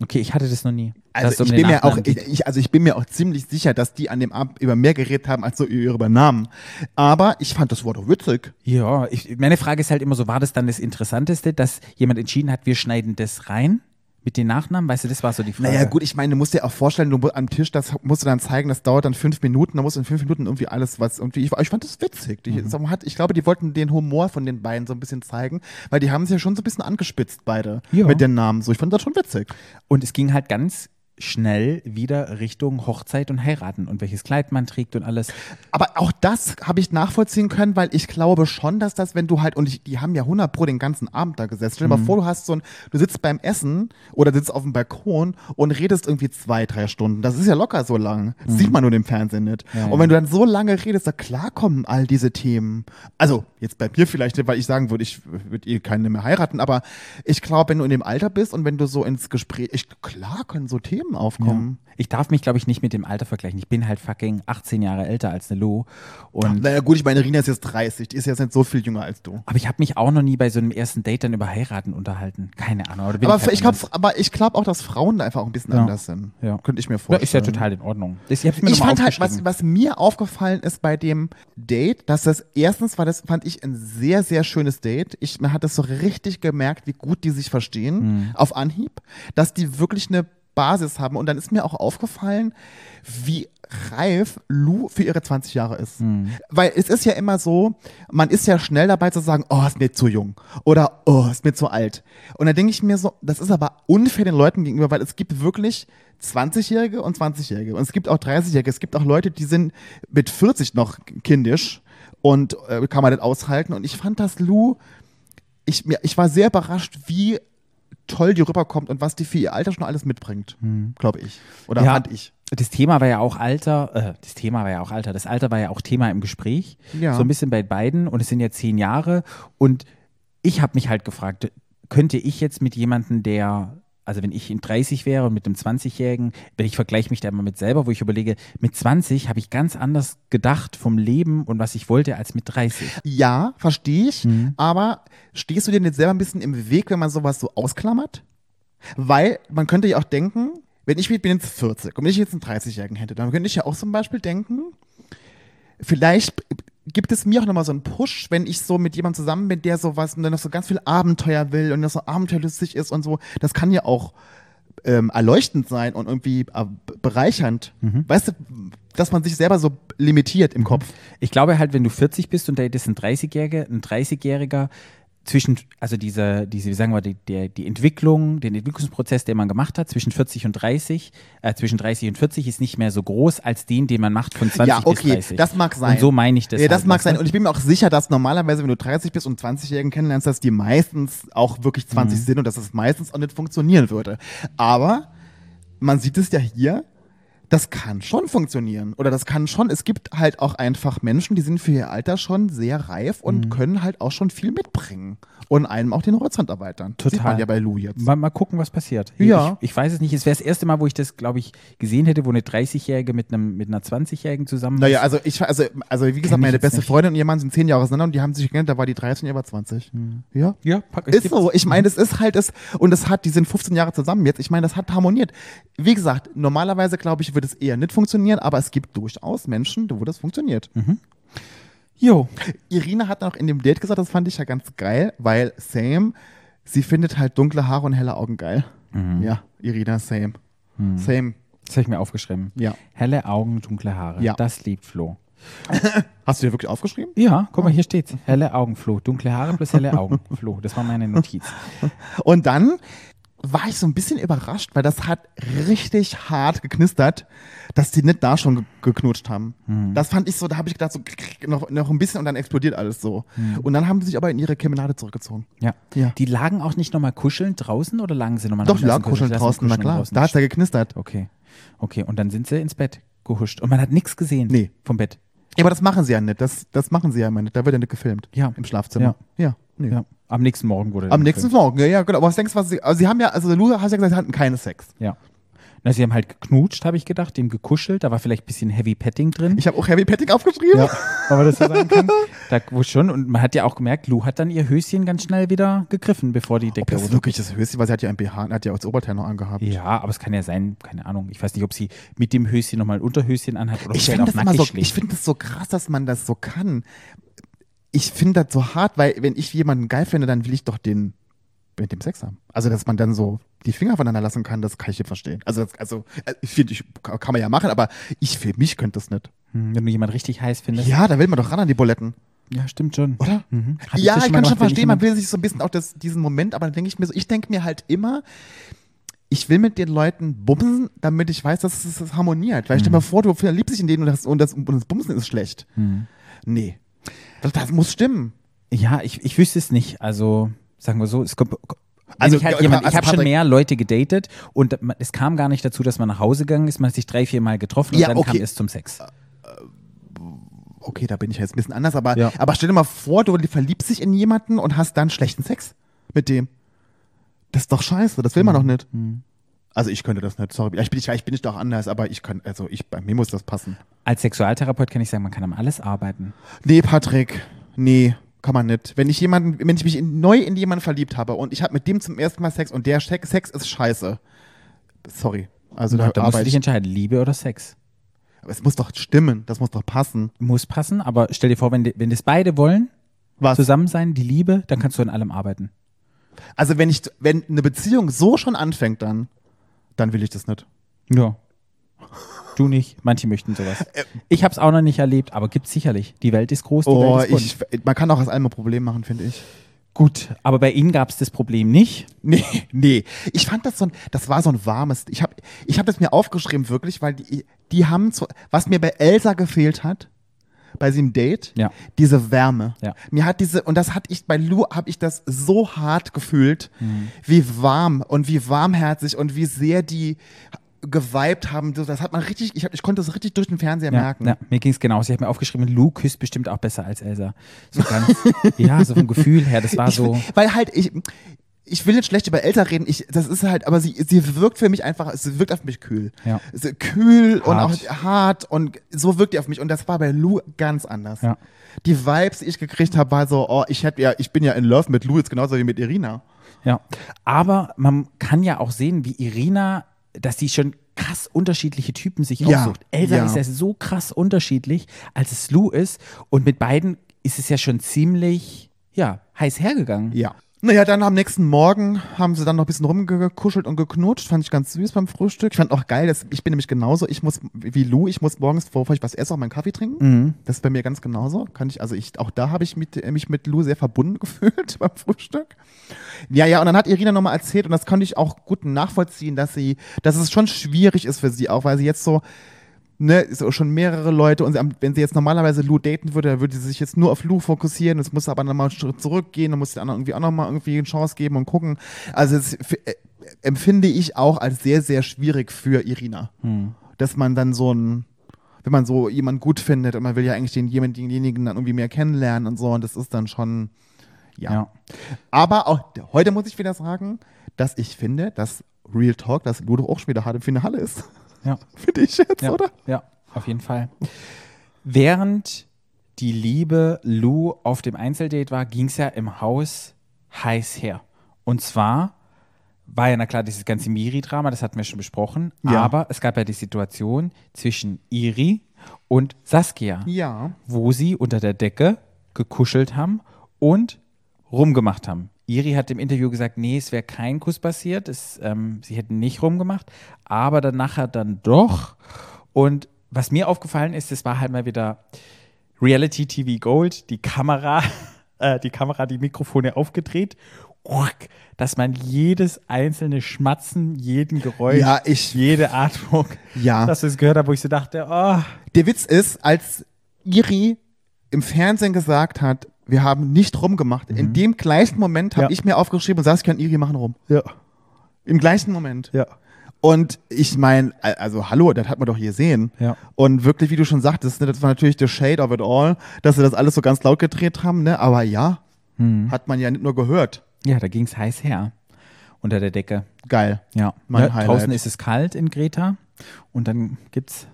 Okay, ich hatte das noch nie. Also um ich bin mir auch, ich, also ich bin mir auch ziemlich sicher, dass die an dem Abend über mehr geredet haben als so über Namen. Aber ich fand das Wort doch witzig. Ja, ich, meine Frage ist halt immer so, war das dann das Interessanteste, dass jemand entschieden hat, wir schneiden das rein mit den Nachnamen? Weißt du, das war so die Frage. Naja, gut, ich meine, du musst dir auch vorstellen, du am Tisch, das musst du dann zeigen, das dauert dann fünf Minuten, da musst du in fünf Minuten irgendwie alles, was irgendwie, ich, ich fand das witzig. Die, Mhm. hat, ich glaube, die wollten den Humor von den beiden so ein bisschen zeigen, weil die haben sich ja schon so ein bisschen angespitzt, beide, Ja. mit den Namen. So, ich fand das schon witzig. Und es ging halt ganz schnell wieder Richtung Hochzeit und Heiraten und welches Kleid man trägt und alles. Aber auch das habe ich nachvollziehen können, weil ich glaube schon, dass das, wenn du halt, und ich, die haben ja 100 pro den ganzen Abend da gesessen. Stell dir Mhm. mal vor, du hast so ein, du sitzt beim Essen oder sitzt auf dem Balkon und redest irgendwie zwei, drei Stunden. Das ist ja locker so lang. Das sieht man nur im Fernsehen nicht. Mhm. Ja, und wenn du dann so lange redest, da klar kommen all diese Themen. Also, jetzt bei mir vielleicht nicht, weil ich sagen würde, ich würde eh keine mehr heiraten, aber ich glaube, wenn du in dem Alter bist und wenn du so ins Gespräch, ich, klar können so Themen Themen aufkommen. Ich darf mich, glaube ich, nicht mit dem Alter vergleichen. Ich bin halt fucking 18 Jahre älter als eine Lou. Und Naja, gut, ich meine, Rina ist jetzt 30, die ist jetzt nicht so viel jünger als du. aber ich habe mich auch noch nie bei so einem ersten Date dann über Heiraten unterhalten. Keine Ahnung. Aber halt ich glaube, aber ich glaube auch, dass Frauen da einfach auch ein bisschen Ja. anders sind. Ja. Könnte ich mir ja, vorstellen. ist ja total in Ordnung. Ich Ich fand halt, was, was mir aufgefallen ist bei dem Date, dass das erstens war das, fand ich ein sehr, sehr schönes Date. Ich, man hat das so richtig gemerkt, wie gut die sich verstehen Mhm. auf Anhieb, dass die wirklich eine Basis haben. Und dann ist mir auch aufgefallen, wie reif Lou für ihre 20 Jahre ist. Mhm. Weil es ist ja immer so, man ist ja schnell dabei zu sagen, oh, ist mir zu jung oder oh, ist mir zu alt. Und dann denke ich mir so, das ist aber unfair den Leuten gegenüber, weil es gibt wirklich 20-Jährige und 20-Jährige und es gibt auch 30-Jährige. Es gibt auch Leute, die sind mit 40 noch kindisch und äh, kann man das aushalten. Und ich fand das Lou, ich, ich war sehr überrascht, wie toll die rüberkommt und was die für ihr Alter schon alles mitbringt, glaube ich. Oder Ja. fand ich. Das Thema war ja auch Alter, äh, das Thema war ja auch Alter, das Alter war ja auch Thema im Gespräch. Ja. So ein bisschen bei beiden und es sind ja zehn Jahre. Und ich habe mich halt gefragt, könnte ich jetzt mit jemandem, der, also wenn ich in 30 wäre und mit einem 20-Jährigen, wenn ich vergleiche mich da immer mit selber, wo ich überlege, mit 20 habe ich ganz anders gedacht vom Leben und was ich wollte als mit 30. Ja, verstehe ich. Mhm. Aber stehst du dir nicht selber ein bisschen im Weg, wenn man sowas so ausklammert? Weil man könnte ja auch denken, wenn ich bin jetzt 40 und wenn ich jetzt einen 30-Jährigen hätte, dann könnte ich ja auch zum Beispiel denken, vielleicht gibt es mir auch nochmal so einen Push, wenn ich so mit jemandem zusammen bin, der sowas und dann noch so ganz viel Abenteuer will und das so abenteuerlustig ist und so. Das kann ja auch ähm, erleuchtend sein und irgendwie äh, bereichernd. Mhm. Weißt du, dass man sich selber so limitiert im Kopf. Ich glaube halt, wenn du 40 bist und da ist ein 30-Jähriger, ein 30-Jähriger zwischen, also diese, diese, wie sagen wir, die, der, die Entwicklung, den Entwicklungsprozess, den man gemacht hat, zwischen 40 und 30, äh, zwischen 30 und 40 ist nicht mehr so groß als den, den man macht von 20 ja, okay, bis 30. das mag sein. Und so meine ich das. Ja, das halt, mag weißt sein. Und ich bin mir auch sicher, dass normalerweise, wenn du 30 bist und 20-Jährigen kennenlernst, dass die meistens auch wirklich 20 Mhm. sind und dass das meistens auch nicht funktionieren würde. Aber man sieht es ja hier, das kann schon funktionieren. Oder das kann schon, es gibt halt auch einfach Menschen, die sind für ihr Alter schon sehr reif und Mhm. können halt auch schon viel mitbringen. Und einem auch den Horizont erweitern. Sieht Total. man ja bei Lou jetzt. Mal, mal gucken, was passiert. Ja. Ich, ich weiß es nicht. Es wäre das erste Mal, wo ich das, glaube ich, gesehen hätte, wo eine 30-Jährige mit, einem, mit einer 20-Jährigen zusammen Naja, ist. also ich, also, also wie gesagt, ich meine beste nicht. Freundin und ihr Mann sind zehn Jahre auseinander und die haben sich gekennengelernt, da war die 13 und ihr war 20. Ja. ja, pack, es Ist so. Ich meine, es ist halt es und es hat, die sind 15 Jahre zusammen jetzt. Ich meine, das hat harmoniert. Wie gesagt, normalerweise glaube ich, würde es eher nicht funktionieren, aber es gibt durchaus Menschen, wo das funktioniert. Jo. Irina hat noch in dem Date gesagt, das fand ich ja ganz geil, weil same, sie findet halt dunkle Haare und helle Augen geil. Ja, Irina, same. Same. Das habe ich mir aufgeschrieben. Ja. Helle Augen, dunkle Haare. Ja. Das liebt Flo. Hast du dir wirklich aufgeschrieben? Ja, guck mal, hier steht's. Helle Augen, Flo. Dunkle Haare plus helle Augen, Flo. Das war meine Notiz. Und dann war ich so ein bisschen überrascht, weil das hat richtig hart geknistert, dass die nicht da schon ge geknutscht haben. Das fand ich so, da habe ich gedacht, so noch, noch ein bisschen und dann explodiert alles so. Und dann haben sie sich aber in ihre Kemenade zurückgezogen. Ja. Ja. Die lagen auch nicht nochmal kuscheln draußen oder lagen sie nochmal Doch, die lagen kuscheln Lassen draußen, na kuscheln klar. draußen. Da hat es ja geknistert. Okay. Okay, und dann sind sie ins Bett gehuscht. Und man hat nichts gesehen Nee. vom Bett. Ja, aber das machen sie ja nicht. Das, das machen sie ja immer nicht. Da wird ja nicht gefilmt. Ja. Im Schlafzimmer. Ja. Nee. Ja. Am nächsten Morgen wurde Am nächsten gefilmt. Morgen, ja, ja, genau. Aber was denkst du, was sie, also sie haben ja, also Lu hast ja gesagt, sie hatten keine Sex. Ja. Na, sie haben halt geknutscht, habe ich gedacht, dem gekuschelt. Da war vielleicht ein bisschen Heavy Petting drin. Ich habe auch Heavy Petting aufgeschrieben. Ja, aber das so sagen kann. Da wo schon. Und man hat ja auch gemerkt, Lou hat dann ihr Höschen ganz schnell wieder gegriffen, bevor die Ob Decke das runter- wirklich das Höchste, weil sie hat ja ein BH, hat ja auch das Oberteil noch angehabt. Ja, aber es kann ja sein, keine Ahnung. Ich weiß nicht, ob sie mit dem Höschen nochmal ein Unterhöschen anhat oder ob Ich sie halt finde das immer nackig so, ich finde das so krass, dass man das so kann. Ich finde das so hart, weil wenn ich jemanden geil finde, dann will ich doch den mit dem Sex haben. Also, dass man dann so die Finger voneinander lassen kann, das kann ich nicht verstehen. Also, das, also äh, ich finde, ich, kann man ja machen, aber ich für mich könnte das nicht. Hm, Wenn du jemanden richtig heiß findest. Ja, da will man doch ran an die Buletten. Ja, stimmt schon. Oder? Mhm. Ja, das ich kann schon verstehen, man will sich so ein bisschen auch das, diesen Moment, aber dann denke ich mir so, ich denke mir halt immer, ich will mit den Leuten bumsen, damit ich weiß, dass es, es harmoniert. Weil stell dir mal vor, du verliebst dich in denen und das, und das, und das Bumsen ist schlecht. Mhm. Nee. Das, das muss stimmen. Ja, ich, ich wüsste es nicht. Also, sagen wir so, es kommt. Also, Also, ich, halt jemand, ich also habe schon mehr Leute gedatet und es kam gar nicht dazu, dass man nach Hause gegangen ist. Man hat sich drei, vier Mal getroffen und Ja, dann okay. kam es zum Sex. Okay, da bin ich jetzt ein bisschen anders, aber, Ja. aber stell dir mal vor, du verliebst dich in jemanden und hast dann schlechten Sex mit dem. Das ist doch scheiße, das will man doch nicht. Also ich könnte das nicht, sorry. Ich bin, ich, ich bin nicht auch anders, aber ich kann, also ich, bei mir muss das passen. Als Sexualtherapeut kann ich sagen, man kann am alles arbeiten. Nee, Patrick, nee, kann man nicht. Wenn ich jemanden, wenn ich mich in, neu in jemanden verliebt habe und ich habe mit dem zum ersten Mal Sex und der Sex, Sex ist scheiße. Sorry. Also da, da musst du dich ich. entscheiden, Liebe oder Sex. Aber es muss doch stimmen, das muss doch passen. Muss passen, aber stell dir vor, wenn, wenn das beide wollen, Was? zusammen sein, die Liebe, dann kannst du an allem arbeiten. Also wenn ich, wenn eine Beziehung so schon anfängt, dann, dann will ich das nicht. Ja. Du nicht, manche möchten sowas. Äh, Ich habe es auch noch nicht erlebt, aber gibt's sicherlich. Die Welt ist groß, die Oh, Welt ist bunt. ich, man kann auch aus allem ein Problem machen, finde ich. Gut, aber bei Ihnen gab's das Problem nicht. Nee, nee. Ich fand das so ein, das war so ein warmes, ich habe ich hab das mir aufgeschrieben wirklich, weil die, die haben, so, was mir bei Elsa gefehlt hat, bei diesem Date, Ja. diese Wärme. Ja. Mir hat diese, und das hatte ich, bei Lou habe ich das so hart gefühlt, Mhm. wie warm und wie warmherzig und wie sehr die geweibt haben. Das hat man richtig, ich, hab, ich konnte das richtig durch den Fernseher Ja, merken. ja, mir ging's genauso. Ich habe mir aufgeschrieben, Lou küsst bestimmt auch besser als Elsa. So ganz, ja, so vom Gefühl her, das war Ich, so. Weil halt, ich, ich will nicht schlecht über Eltern reden, ich, das ist halt, aber sie, sie wirkt für mich einfach, sie wirkt auf mich kühl. Ja. Sie- Kühl und Hart. auch hart und so wirkt die auf mich. Und das war bei Lou ganz anders. Ja. Die Vibes, die ich gekriegt habe, war so, oh, ich hätte ja, ich bin ja in Love mit Lou jetzt genauso wie mit Irina. Ja, aber man kann ja auch sehen, wie Irina, dass die schon krass unterschiedliche Typen sich Ja, aussucht. Elsa ja. ist ja so krass unterschiedlich, als es Lou ist. Und mit beiden ist es ja schon ziemlich, ja, heiß hergegangen. Ja. Naja, dann am nächsten Morgen haben sie dann noch ein bisschen rumgekuschelt und geknutscht. Fand ich ganz süß beim Frühstück. Ich fand auch geil, dass ich bin nämlich genauso. Ich muss, wie Lou, ich muss morgens, bevor ich was esse, auch meinen Kaffee trinken. Das ist bei mir ganz genauso. Kann ich, also ich, auch da habe ich mit, mich mit Lou sehr verbunden gefühlt beim Frühstück. Ja, ja, und dann hat Irina nochmal erzählt, und das konnte ich auch gut nachvollziehen, dass sie, dass es schon schwierig ist für sie, auch weil sie jetzt so, ne, so schon mehrere Leute und sie, wenn sie jetzt normalerweise Lou daten würde, dann würde sie sich jetzt nur auf Lou fokussieren, es muss aber nochmal einen Schritt zurückgehen, dann muss die anderen irgendwie auch nochmal irgendwie eine Chance geben und gucken. Also das äh, empfinde ich auch als sehr, sehr schwierig für Irina. Dass man dann so ein, wenn man so jemanden gut findet und man will ja eigentlich den, jemanden, denjenigen dann irgendwie mehr kennenlernen und so, und das ist dann schon, ja. Ja. Aber auch heute muss ich wieder sagen, dass ich finde, dass Real Talk, dass Ludo auch schon wieder hart im Finale ist. Ja. Finde ich jetzt, Ja, oder? ja, auf jeden Fall. Während die liebe Lou auf dem Einzeldate war, ging es ja im Haus heiß her. Und zwar war ja, na klar, dieses ganze Miri-Drama, das hatten wir schon besprochen, Ja. aber es gab ja die Situation zwischen Iri und Saskia, Ja. wo sie unter der Decke gekuschelt haben und rumgemacht haben. Iri hat im Interview gesagt, nee, es wäre kein Kuss passiert, es, ähm, sie hätten nicht rumgemacht, aber dann nachher dann doch. Und was mir aufgefallen ist, es war halt mal wieder Reality TV Gold, die Kamera, äh, die Kamera, die Mikrofone aufgedreht, dass man jedes einzelne Schmatzen, jeden Geräusch, Ja, ich- jede Atmung, Ja. dass ich es gehört habe, wo ich so dachte, oh, Der Witz ist, als Iri im Fernsehen gesagt hat, wir haben nicht rumgemacht, in dem gleichen Moment habe Ja. ich mir aufgeschrieben und Saskia und Iri machen rum. ja, Im gleichen Moment. ja. Und ich meine, also hallo, das hat man doch hier sehen. Ja. Und wirklich, wie du schon sagtest, ne, das war natürlich the shade of it all, dass sie das alles so ganz laut gedreht haben, ne? Aber ja, Hm. hat man ja nicht nur gehört. Ja, da ging es heiß her. Unter der Decke. Geil. Ja. Mein ja Highlight. draußen ist es kalt in Greta. Und dann gibt's.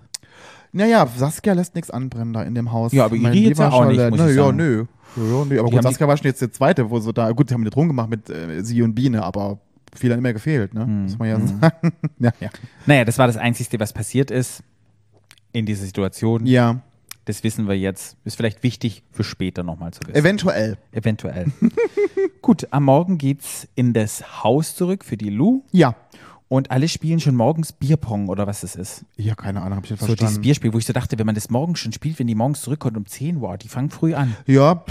Naja, Saskia lässt nichts anbrennen da in dem Haus. Ja, aber Iri jetzt ja auch nicht, muss nö, ich ja, sagen. nö. Ja, nö. Aber gut, haben die- Saskia war schon jetzt der zweite, wo sie da, gut, sie haben nicht rumgemacht mit äh, sie und Biene, aber viel hat mehr gefehlt, ne? Hm, Muss man ja sagen. ja, ja. Naja, das war das Einzige, was passiert ist in dieser Situation. ja, Das wissen wir jetzt. Ist vielleicht wichtig für später nochmal zu wissen. eventuell. Eventuell. Gut, am Morgen geht's in das Haus zurück für die Lou. Ja. Und alle spielen schon morgens Bierpong oder was es ist. Ja, keine Ahnung, hab ich nicht So dieses verstanden. Bierspiel, wo ich so dachte, wenn man das morgens schon spielt, wenn die morgens zurückkommt um 10, wow, die fangen früh an. ja,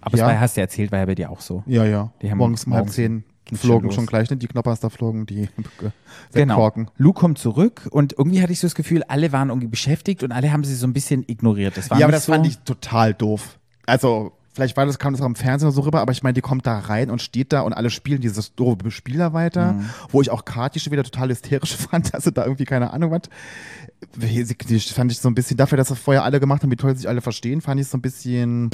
Aber Ja. das war, hast du ja erzählt, war ja bei dir auch so. ja, ja. Die haben morgens um halb morgens- zehn schon flogen schon gleich, ne? Die Knopperster flogen, die Genau. Korken. Lou kommt zurück und irgendwie hatte ich so das Gefühl, alle waren irgendwie beschäftigt und alle haben sie so ein bisschen ignoriert. Das war Ja, aber nicht das so, fand ich total doof. Also, vielleicht war das, kam das auch im Fernsehen so rüber, aber ich meine, die kommt da rein und steht da und alle spielen dieses doofe Spiel da weiter, Mhm. wo ich auch Kati schon wieder total hysterisch fand, dass sie da irgendwie keine Ahnung was. Die fand ich so ein bisschen, dafür, dass sie vorher alle gemacht haben, wie toll sich alle verstehen, fand ich so ein bisschen,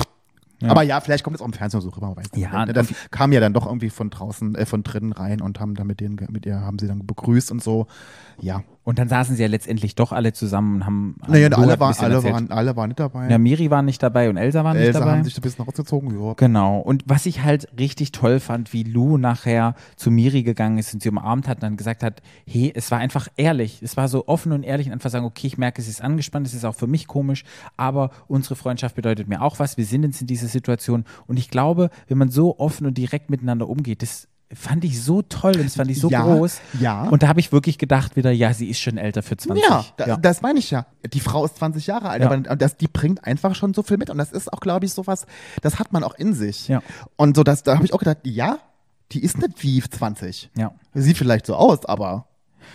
Aber ja, vielleicht kommt es auch im Fernsehen so rüber, weiß Ja, nicht. Dann kam ja dann doch irgendwie von draußen, äh, von drinnen rein und haben dann mit denen, mit ihr haben sie dann begrüßt und so. Ja. Und dann saßen sie ja letztendlich doch alle zusammen und haben. Naja, hat alle, war, alle, erzählt. waren, alle waren nicht dabei. Ja, Miri war nicht dabei und Elsa war nicht Elsa dabei. haben sich ein bisschen rausgezogen, ja. Genau. Und was ich halt richtig toll fand, wie Lou nachher zu Miri gegangen ist und sie umarmt hat und dann gesagt hat, hey, es war einfach ehrlich. Es war so offen und ehrlich und einfach sagen, okay, ich merke, es ist angespannt, es ist auch für mich komisch, aber unsere Freundschaft bedeutet mir auch was. Wir sind jetzt in dieser Situation. Und ich glaube, wenn man so offen und direkt miteinander umgeht, das fand ich so toll und das fand ich so Ja, groß. ja. Und da habe ich wirklich gedacht wieder, ja, sie ist schon älter für 20. Ja, da, das meine ich ja. Die Frau ist 20 Jahre alt, Ja. aber das, die bringt einfach schon so viel mit. Und das ist auch, glaube ich, sowas, das hat man auch in sich. Ja. Und so, das, da habe ich auch gedacht, ja, die ist nicht wie 20. Ja. Sieht vielleicht so aus, aber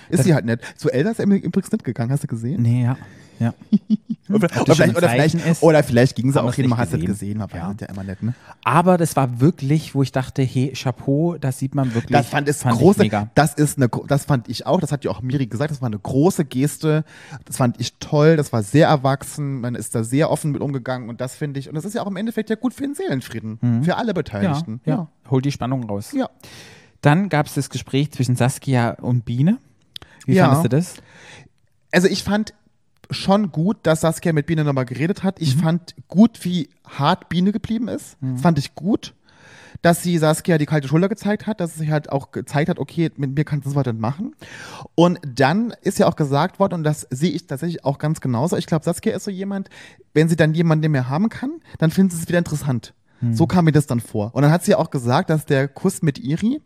ist sie halt nicht. Zu Elsa ist er übrigens nicht gegangen, hast du gesehen? Nee, ja. Ja. Oder, vielleicht, oder, vielleicht, oder vielleicht ging sie auch hin, man hat es gesehen. aber Ja. ja. ja immer nett, ne? Aber das war wirklich, wo ich dachte, hey, Chapeau, das sieht man wirklich. Das fand, ist ich große, mega. das ist eine, das fand ich auch, das hat ja auch Miri gesagt, das war eine große Geste, das fand ich toll, das war sehr erwachsen, man ist da sehr offen mit umgegangen und das finde ich, und das ist ja auch im Endeffekt ja gut für den Seelenfrieden, für alle Mhm. Ja, Beteiligten. ja, holt die Spannung raus. Ja. Dann gab es das Gespräch zwischen Saskia und Biene. Wie Ja. fandest du das? Also ich fand schon gut, dass Saskia mit Biene nochmal geredet hat. Mhm. Ich fand gut, wie hart Biene geblieben ist. Das fand ich gut. Dass sie Saskia die kalte Schulter gezeigt hat, dass sie halt auch gezeigt hat, okay, mit mir kannst du das weiter machen. Und dann ist ja auch gesagt worden, und das sehe ich tatsächlich auch ganz genauso. Ich glaube, Saskia ist so jemand, wenn sie dann jemanden mehr haben kann, dann findet sie es wieder interessant. Mhm. So kam mir das dann vor. Und dann hat sie auch gesagt, dass der Kuss mit Iri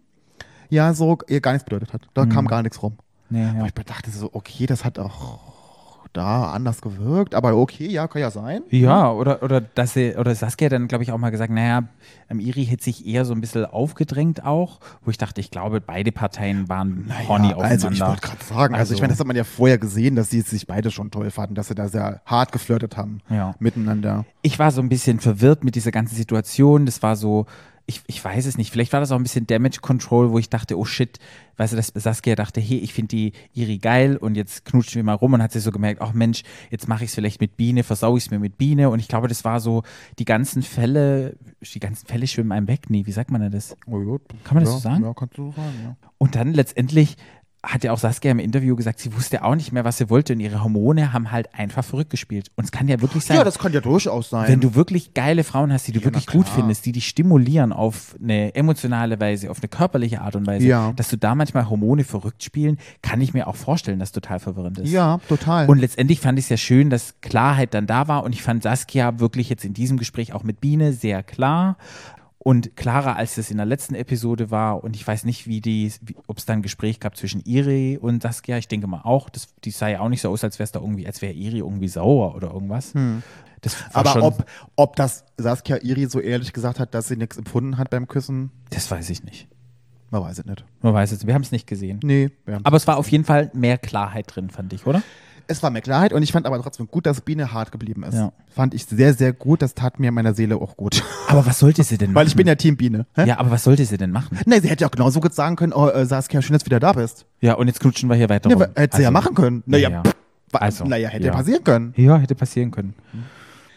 ja so ihr gar nichts bedeutet hat. Da kam gar nichts rum. Nee, Aber ich dachte so, okay, das hat auch da anders gewirkt, aber okay, ja, kann ja sein. Ja, oder, oder, dass sie, oder Saskia dann, glaube ich, auch mal gesagt, naja, ähm, Iri hätte sich eher so ein bisschen aufgedrängt auch, wo ich dachte, ich glaube, beide Parteien waren horny Ja, aufeinander. also ich wollte gerade sagen, also, ich meine, das hat man ja vorher gesehen, dass sie sich beide schon toll fanden, dass sie da sehr hart geflirtet haben Ja. miteinander. ich war so ein bisschen verwirrt mit dieser ganzen Situation. Das war so, ich, ich weiß es nicht. Vielleicht war das auch ein bisschen Damage Control, wo ich dachte, oh shit, weißt du, dass Saskia dachte, hey, ich finde die Iri geil und jetzt knutschen wir mal rum und hat sich so gemerkt, ach Mensch, jetzt mache ich es vielleicht mit Biene, versau ich es mir mit Biene. Und ich glaube, das war so, die ganzen Fälle, die ganzen Fälle schwimmen einem weg. Nee, wie sagt man denn das? Oh, gut. Kann man das ja, so sagen? Ja, kannst du so sagen, ja. Und dann letztendlich hat ja auch Saskia im Interview gesagt, sie wusste auch nicht mehr, was sie wollte und ihre Hormone haben halt einfach verrückt gespielt. Und es kann ja wirklich sein, Ja, das kann ja durchaus sein. wenn du wirklich geile Frauen hast, die du Ja, wirklich gut findest, die dich stimulieren auf eine emotionale Weise, auf eine körperliche Art und Weise, Ja. dass du da manchmal Hormone verrückt spielen, kann ich mir auch vorstellen, dass total verwirrend ist. ja, total. Und letztendlich fand ich es ja schön, dass Klarheit dann da war und ich fand Saskia wirklich jetzt in diesem Gespräch auch mit Biene sehr klar und klarer, als das in der letzten Episode war. Und ich weiß nicht, wie die, ob es da ein Gespräch gab zwischen Iri und Saskia. Ich denke mal auch. Das, die sah ja auch nicht so aus, als wäre es da irgendwie, als wäre Iri irgendwie sauer oder irgendwas. Hm. aber ob, ob das Saskia Iri so ehrlich gesagt hat, dass sie nichts empfunden hat beim Küssen, das weiß ich nicht. man weiß es nicht. Man weiß es, wir haben es nicht gesehen. Nee. Aber es war auf jeden Fall mehr Klarheit drin, fand ich, oder? Es war mir Klarheit und ich fand aber trotzdem gut, dass Biene hart geblieben ist. Ja. Fand ich sehr, sehr gut. Das tat mir in meiner Seele auch gut. Aber was sollte sie denn machen? Weil ich bin ja Team Biene. Hä? ja, aber was sollte sie denn machen? Nee, sie hätte ja auch genauso gut sagen können, oh, äh, Saskia, schön, dass du wieder da bist. Ja, und jetzt knutschen wir hier weiter Nee, rum. hätte sie ja Also- machen können. Naja, Naja. pff, Also, naja hätte ja. ja passieren können. Ja, hätte passieren können.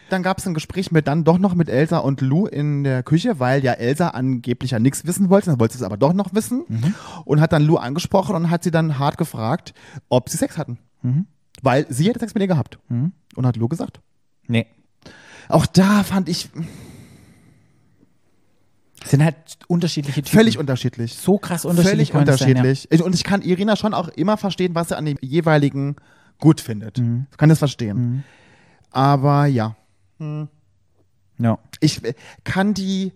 Dann gab es ein Gespräch mit dann doch noch mit Elsa und Lou in der Küche, weil ja Elsa angeblich ja nichts wissen wollte, dann wollte sie es aber doch noch wissen Mhm. und hat dann Lou angesprochen und hat sie dann hart gefragt, ob sie Sex hatten. Mhm. Weil sie hätte Sex mit ihr gehabt. Und hat Lou gesagt. Nee. Auch da fand ich Sind halt unterschiedliche Typen. völlig unterschiedlich. so krass unterschiedlich. Völlig es sein, unterschiedlich. Ich- Und ich kann Irina schon auch immer verstehen, was sie an dem jeweiligen gut findet. Mhm. Ich kann das verstehen. Aber ja, Ja. ja. ich kann die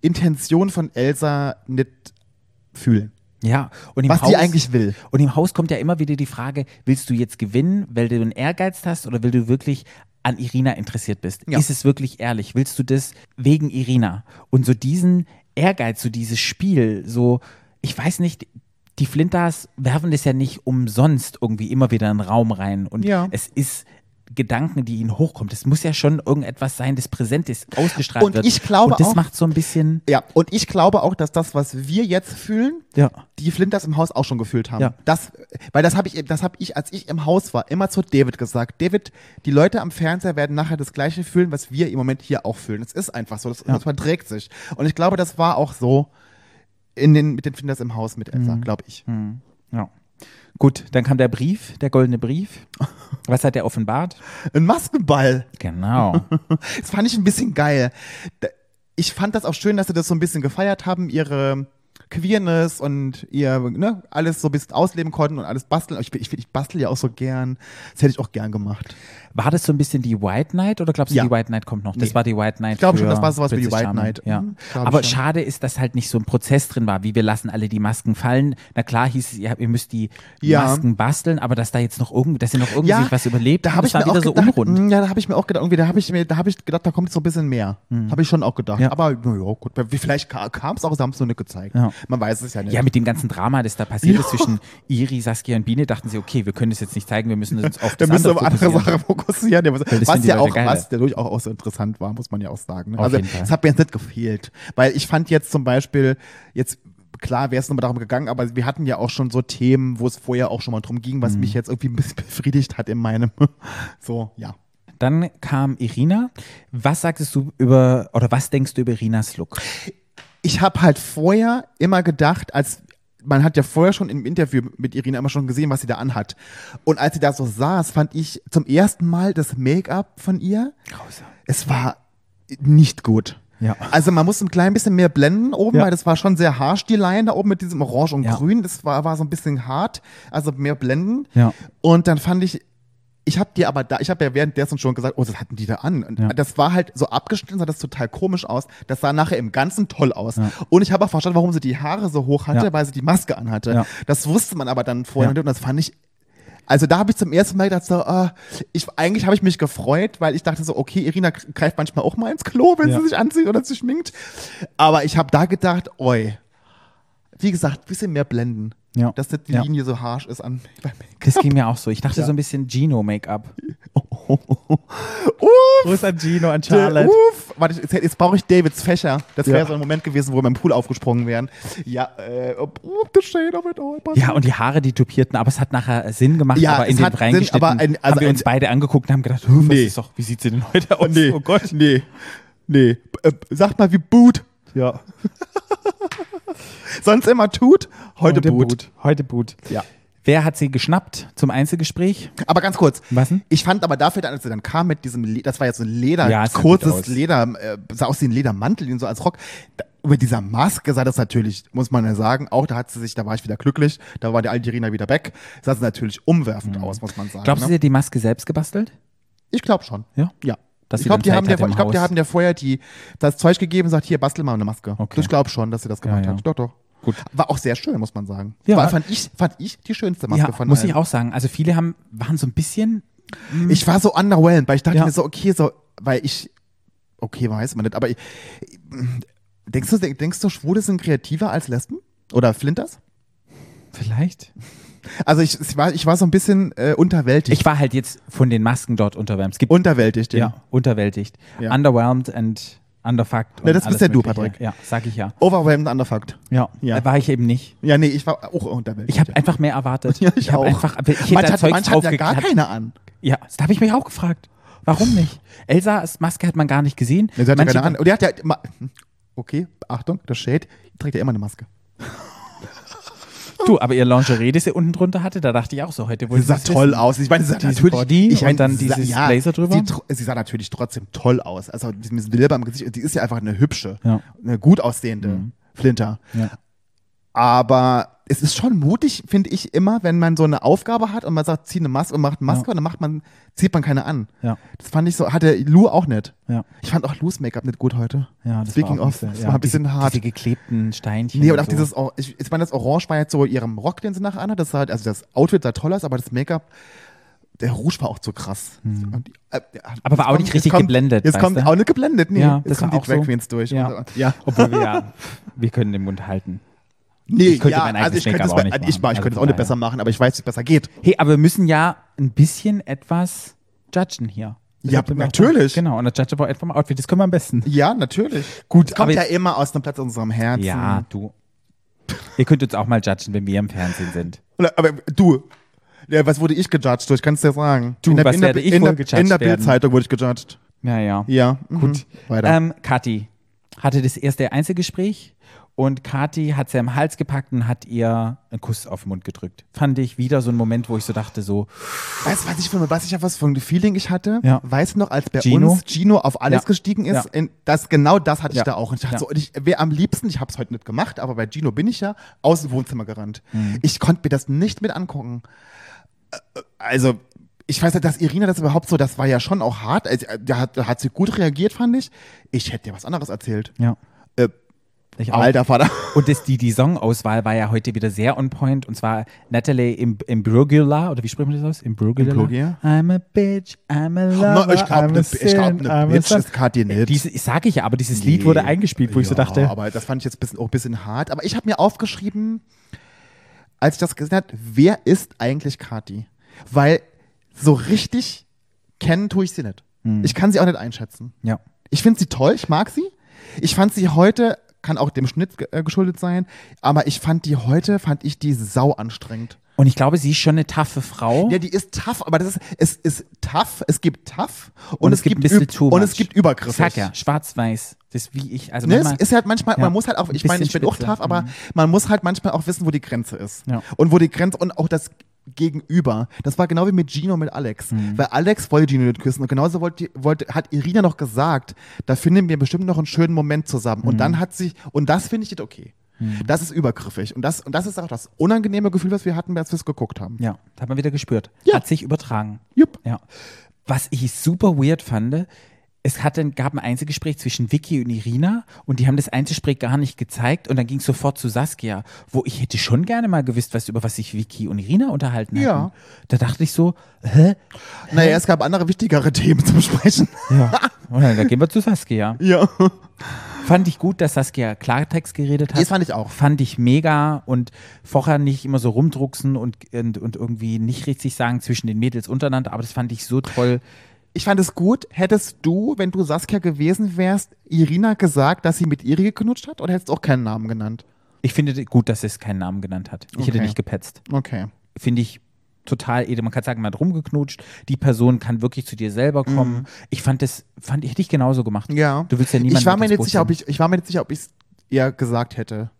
Intention von Elsa nicht fühlen. Ja, und im Was Haus, die eigentlich will. Und im Haus kommt ja immer wieder die Frage, willst du jetzt gewinnen, weil du einen Ehrgeiz hast oder weil du wirklich an Irina interessiert bist? Ja. Ist es wirklich ehrlich? Willst du das wegen Irina? Und so diesen Ehrgeiz, so dieses Spiel, so, ich weiß nicht, die Flintas werfen das ja nicht umsonst irgendwie immer wieder in den Raum rein. Und Ja. es ist Gedanken, die ihnen hochkommt. Das muss ja schon irgendetwas sein, das präsent ist, ausgestrahlt Und wird. ich glaube Und das auch- macht so ein bisschen. Ja, und ich glaube auch, dass das, was wir jetzt fühlen, Ja. die Flinters im Haus auch schon gefühlt haben. Ja. Das, weil das habe ich, das habe ich, als ich im Haus war, immer zu David gesagt. David, die Leute am Fernseher werden nachher das Gleiche fühlen, was wir im Moment hier auch fühlen. Es ist einfach so, das, das verträgt sich. Und ich glaube, das war auch so in den, mit den Flinters im Haus mit Elsa, glaube ich. Ja. Gut, dann kam der Brief, der goldene Brief. Was hat er offenbart? Ein Maskenball. Genau. Das fand ich ein bisschen geil. Ich fand das auch schön, dass sie das so ein bisschen gefeiert haben, ihre Queerness und ihr, ne, alles so ein bisschen ausleben konnten und alles basteln. Ich, ich, ich bastel ja auch so gern. Das hätte ich auch gern gemacht. War das so ein bisschen die White Knight oder glaubst du, Ja. die White Knight kommt noch? Das Nee. war die White Knight. Ich glaube schon, das war sowas wie die White. Knight. Ja. Mhm, Aber schade ist, dass halt nicht so ein Prozess drin war, wie wir lassen alle die Masken fallen. Na klar hieß es, ihr, ihr müsst die Ja. Masken basteln, aber dass da jetzt noch irgendwie, dass sie noch irgendwie sich was überlebt da habe ich war mir auch wieder so gedacht, unrund. Ja, da habe ich mir auch gedacht, irgendwie, da habe ich mir, da habe ich gedacht, da kommt so ein bisschen mehr. Habe ich schon auch gedacht. Mhm. Ja. Aber na ja, gut, vielleicht kam es auch, sie haben es nur nicht gezeigt. Ja. Man weiß es ja nicht. Ja, mit dem ganzen Drama, das da passiert Ja. ist zwischen Iri, Saskia und Biene, dachten sie, okay, wir können das jetzt nicht zeigen, wir müssen uns auf da das müssen wir auf andere andere. Sachen fokussieren. Ja, was das was ja auch, was dadurch auch, auch so interessant war, muss man ja auch sagen. ne? Auf Also, es hat mir jetzt nicht gefehlt. Weil ich fand jetzt zum Beispiel, jetzt, klar wäre es nochmal darum gegangen, aber wir hatten ja auch schon so Themen, wo es vorher auch schon mal drum ging, was Mhm. mich jetzt irgendwie ein bisschen befriedigt hat in meinem, so, ja. Dann kam Irina. Was sagtest du über, oder was denkst du über Irinas Look? ich habe halt vorher immer gedacht, als man hat ja vorher schon im Interview mit Irina immer schon gesehen, was sie da anhat. Und als sie da so saß, fand ich zum ersten Mal das Make-up von ihr. Grausam. Es war nicht gut. Ja. Also man muss ein klein bisschen mehr blenden oben, Ja. weil das war schon sehr harsch, die Line da oben mit diesem Orange und Ja. Grün. Das war, war so ein bisschen hart. Also mehr blenden. Ja. Und dann fand ich, ich habe dir aber da, ich habe ja währenddessen schon gesagt, oh, das hatten die da an. Und Ja. das war halt so abgeschnitten, sah das total komisch aus. Das sah nachher im Ganzen toll aus. Und ich habe auch verstanden, warum sie die Haare so hoch hatte, Ja. weil sie die Maske anhatte. Ja. Das wusste man aber dann vorher Ja. nicht und das fand ich. Also da habe ich zum ersten Mal gedacht, so, ah, ich, eigentlich habe ich mich gefreut, weil ich dachte so, okay, Irina greift manchmal auch mal ins Klo, wenn Ja. sie sich anzieht oder sich schminkt. Aber ich habe da gedacht, oi, wie gesagt, bisschen mehr blenden. Ja. Dass nicht die Ja. Linie so harsch ist an beim Das ging mir auch so. Ich dachte so ein bisschen Gino-Make-up. Uff, Gruß an Gino, an der- uff. Warte, jetzt, jetzt brauche ich Davids Fächer. Das wäre Ja. so ein Moment gewesen, wo wir im Pool aufgesprungen wären. Ja, äh, oh, of it all. Ja, und die Haare, die tupierten, aber es hat nachher Sinn gemacht, Ja, aber in den reingeschnitten aber ein- also haben wir uns beide angeguckt und haben gedacht, "Huh, was Nee. ist doch, wie sieht sie denn heute aus? nee, Oh Gott. nee, nee. Äh, sagt mal, wie Boot. Ja. Sonst immer tut, heute, Boot. Heute Boot. Ja. Wer hat sie geschnappt zum Einzelgespräch? Aber ganz kurz. Was denn? Ich fand aber dafür, dann, als er dann kam mit diesem, Le das war jetzt so ein Leder, Ja, kurzes. Leder, äh, sah aus wie ein Ledermantel, den so als Rock. Da, über dieser Maske sah das natürlich, muss man ja sagen, auch da hat sie sich, da war ich wieder glücklich, da war die Algerina wieder weg, sah es natürlich umwerfend aus, muss man sagen. Mhm. Glaubst du, ne? sie hat die Maske selbst gebastelt? Ich glaube schon. Ja? Ja. Ich glaube, die, haben der, ich glaub, die haben der vorher die, das Zeug gegeben und sagt, hier, bastel mal eine Maske. Okay. Ich glaube schon, dass sie das gemacht Ja, ja. hat. Doch, doch. Gut. War auch sehr schön, muss man sagen. Ja. War, fand, ich, fand ich die schönste Maske Ja, von muss allen. ich auch sagen. Also viele haben, waren so ein bisschen, Ich war so underwhelmed, weil ich dachte Ja. mir so, okay, so, weil ich, okay, weiß man nicht, aber ich, denkst du, denkst du, Schwule sind kreativer als Lesben? Oder Flinters? vielleicht? Also ich, ich, war, ich war so ein bisschen äh, unterwältigt. Ich war halt jetzt von den Masken dort unterwältigt. Gibt unterwältigt, ja. ja, unterwältigt. Ja. Underwhelmed and underfucked. Und das bist ja du. Patrick. Ja, sag ich ja. Overwhelmed Underfucked. Ja, Ja. War ich eben nicht. Ja, nee, ich war auch unterwältigt. Ich habe ja. einfach mehr erwartet. Ja, ich hab auch. Einfach, ich manch da hat, Zeugs manch ja gar keine an. Ja, das habe ich mich auch gefragt. Warum nicht? Elsas Maske hat man gar nicht gesehen. Ja, sie hat ja keine an. Und die hat ja okay, Achtung, das Shade, trägt ja immer eine Maske. Du, aber ihr Lingerie, das ihr unten drunter hatte, da dachte ich auch so, heute wohl. Sie sah toll aus. Ich meine, sie sah Diesen natürlich. Body ich meine, und dann sie sah- dieses Blazer drüber? Sie, sie sah natürlich trotzdem toll aus. Also mit diesem Silber im Gesicht. Die ist ja einfach eine hübsche, Ja. eine gut aussehende Flinter. Ja. Aber es ist schon mutig, finde ich, immer, wenn man so eine Aufgabe hat und man sagt, zieh eine Maske und macht eine Maske Ja. und dann macht man, zieht man keine an. Ja. Das fand ich so, hatte Lou auch nicht. Ja. Ich fand auch Lou's Make-up nicht gut heute. Ja, das Speaking war auch of, nicht so- das ja, war ein bisschen diese, hart. Diese geklebten Steinchen. Nee, und auch so. dieses, ich, ich meine, das Orange war jetzt so ihrem Rock, den sie nachher anhat. Das halt- also das Outfit sah toll aus, aber das Make-up, der Rouge war auch zu krass. Die, äh, Hm. Aber war auch nicht kommt- richtig kommt, geblendet, Jetzt kommt du? auch nicht geblendet, nee. Ja, jetzt das kommen die Drag so. Queens durch. Ja. Und, ja. Obwohl wir ja, wir können den Mund halten. Nee, Ich könnte ja, mein also ich könnte es auch nicht ich, ich könnte Also es auch nicht besser machen, aber ich weiß, wie es besser geht. Hey, aber wir müssen ja ein bisschen etwas judgen hier. Ja, Das wird mir auch- natürlich. Genau, und das judge aber auch vom Outfit, das können wir am besten. Ja, natürlich. Gut, Kommt aber ja immer aus einem Platz in unserem Herzen. Ja, du. Ihr könnt uns auch mal judgen, wenn wir im Fernsehen sind. Aber du, ja, was wurde ich gejudged? Ich kann es dir sagen. Du, in der, was in der, werde ich in der, gejudged In der? Bildzeitung wurde ich gejudged. Ja, ja. Ja, mhm. Gut. Weiter. Ähm, Kathi hatte das erste Einzelgespräch und Kathi hat sie am Hals gepackt und hat ihr einen Kuss auf den Mund gedrückt. Fand ich wieder so ein Moment, wo ich so dachte, so, weißt du, was ich von was ich was von Feeling ich hatte? Ja. Weißt du noch, als bei Gino? uns Gino auf alles Ja. gestiegen ist, Ja. in, das genau das hatte ich Ja. da auch. Und ich dachte Ja. so, und ich wäre am liebsten, ich habe es heute nicht gemacht, aber bei Gino bin ich ja aus dem Wohnzimmer gerannt. Mhm. Ich konnte mir das nicht mit angucken. Äh, Also ich weiß nicht, dass Irina das überhaupt so, das war ja schon auch hart. Also, äh, da hat, da hat sie gut reagiert, fand ich. Ich hätte dir was anderes erzählt. ja. Äh, Ich auch. Alter Vater. Und das, die, die Songauswahl war ja heute wieder sehr on point. Und zwar Natalie im, im Brugula, oder wie spricht man das aus? Im Brugula? Imbruglia? I'm a bitch, I'm a lover, No, ich glaube, I'm a ne, ich glaub, ne a Bitch ist Kathi nicht. Diese, ich sage ich ja, aber dieses Lied wurde eingespielt, wo ich so Ja, dachte, Aber das fand ich jetzt bisschen, auch ein bisschen hart. Aber ich habe mir aufgeschrieben, als ich das gesehen habe, wer ist eigentlich Kati? Weil so richtig kennen tue ich sie nicht. Hm. Ich kann sie auch nicht einschätzen. ja. Ich finde sie toll, ich mag sie. Ich fand sie heute, kann auch dem Schnitt äh, geschuldet sein, aber ich fand die heute, fand ich die sau anstrengend. Und ich glaube, sie ist schon eine taffe Frau. Ja, die ist tough, aber das ist, es ist tough, es gibt tough und, es, gibt, ein bisschen üb- too und es gibt Übergriffe. Ich sag ja, schwarz-weiß. Das ist wie ich. Also Ne, es manchmal, ist halt manchmal, Ja. man muss halt auch, ich meine, ich bin auch spitze. tough, aber Mhm. man muss halt manchmal auch wissen, wo die Grenze ist. Ja. Und wo die Grenze und auch das Gegenüber. Das war genau wie mit Gino mit Alex. Mhm. Weil Alex wollte Gino nicht küssen und genauso wollte, wollte, hat Irina noch gesagt, da finden wir bestimmt noch einen schönen Moment zusammen. Und Mhm. dann hat sie, und das finde ich nicht okay. Das ist übergriffig. Und das, und das ist auch das unangenehme Gefühl, was wir hatten, als wir es geguckt haben. ja, das hat man wieder gespürt. Ja. Hat sich übertragen. Jupp. Ja. Was ich super weird fand, es hatte, gab ein Einzelgespräch zwischen Vicky und Irina und die haben das Einzelgespräch gar nicht gezeigt und dann ging es sofort zu Saskia, wo ich hätte schon gerne mal gewusst, was über was sich Vicky und Irina unterhalten. Ja. Da dachte ich so, hä? Naja, es gab andere wichtigere Themen zu besprechen. Ja. Und dann, da gehen wir zu Saskia. ja. Fand ich gut, dass Saskia Klartext geredet hat. Das fand ich auch. Fand ich mega und vorher nicht immer so rumdrucksen und, und, und irgendwie nicht richtig sagen zwischen den Mädels untereinander, aber das fand ich so toll. Ich fand es gut. Hättest du, wenn du Saskia gewesen wärst, Irina gesagt, dass sie mit Iri geknutscht hat oder hättest du auch keinen Namen genannt? Ich finde gut, dass es keinen Namen genannt hat. Ich hätte Okay. nicht gepetzt. Okay. Finde ich total edel. Man kann sagen, man hat rumgeknutscht. Die Person kann wirklich zu dir selber kommen. Ich fand das, fand ich hätte ich genauso gemacht. Mhm. Ja. Du willst ja niemanden Ich war mir nicht sicher, ob ich war mir nicht sicher, ob ich es ihr gesagt hätte,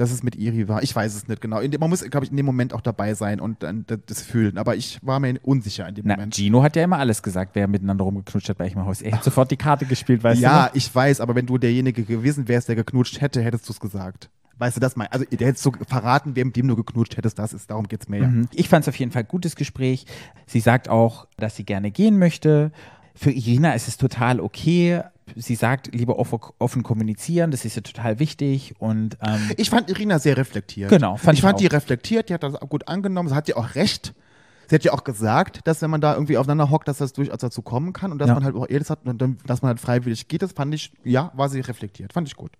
dass es mit Iri war. Ich weiß es nicht genau. Dem- Man muss, glaube ich, in dem Moment auch dabei sein und dann das, fühlen. Aber ich war mir unsicher in dem Na, Moment. Gino hat ja immer alles gesagt, wer miteinander rumgeknutscht hat bei im Haus. Er hat sofort die Karte gespielt, weißt du? Ja, ich weiß, aber wenn du derjenige gewesen wärst, der geknutscht hätte, hättest du es gesagt. Weißt du das mal? Also, der hättest du verraten, wem dem du geknutscht hättest, das ist, darum geht's mir ja. Mhm. Ich fand es auf jeden Fall ein gutes Gespräch. Sie sagt auch, dass sie gerne gehen möchte. Für Irina ist es total okay. Sie sagt, lieber offen, kommunizieren, das ist ja total wichtig. Und ähm, Ich fand Irina sehr reflektiert. Genau, fand ich ich fand auch. die reflektiert, die hat das auch gut angenommen, sie hat ja auch recht. Sie hat ja auch gesagt, dass wenn man da irgendwie aufeinander hockt, dass das durchaus dazu kommen kann und dass Ja. man halt auch ehrlich hat und dass man halt freiwillig geht, das fand ich, ja, war sie reflektiert, fand ich gut.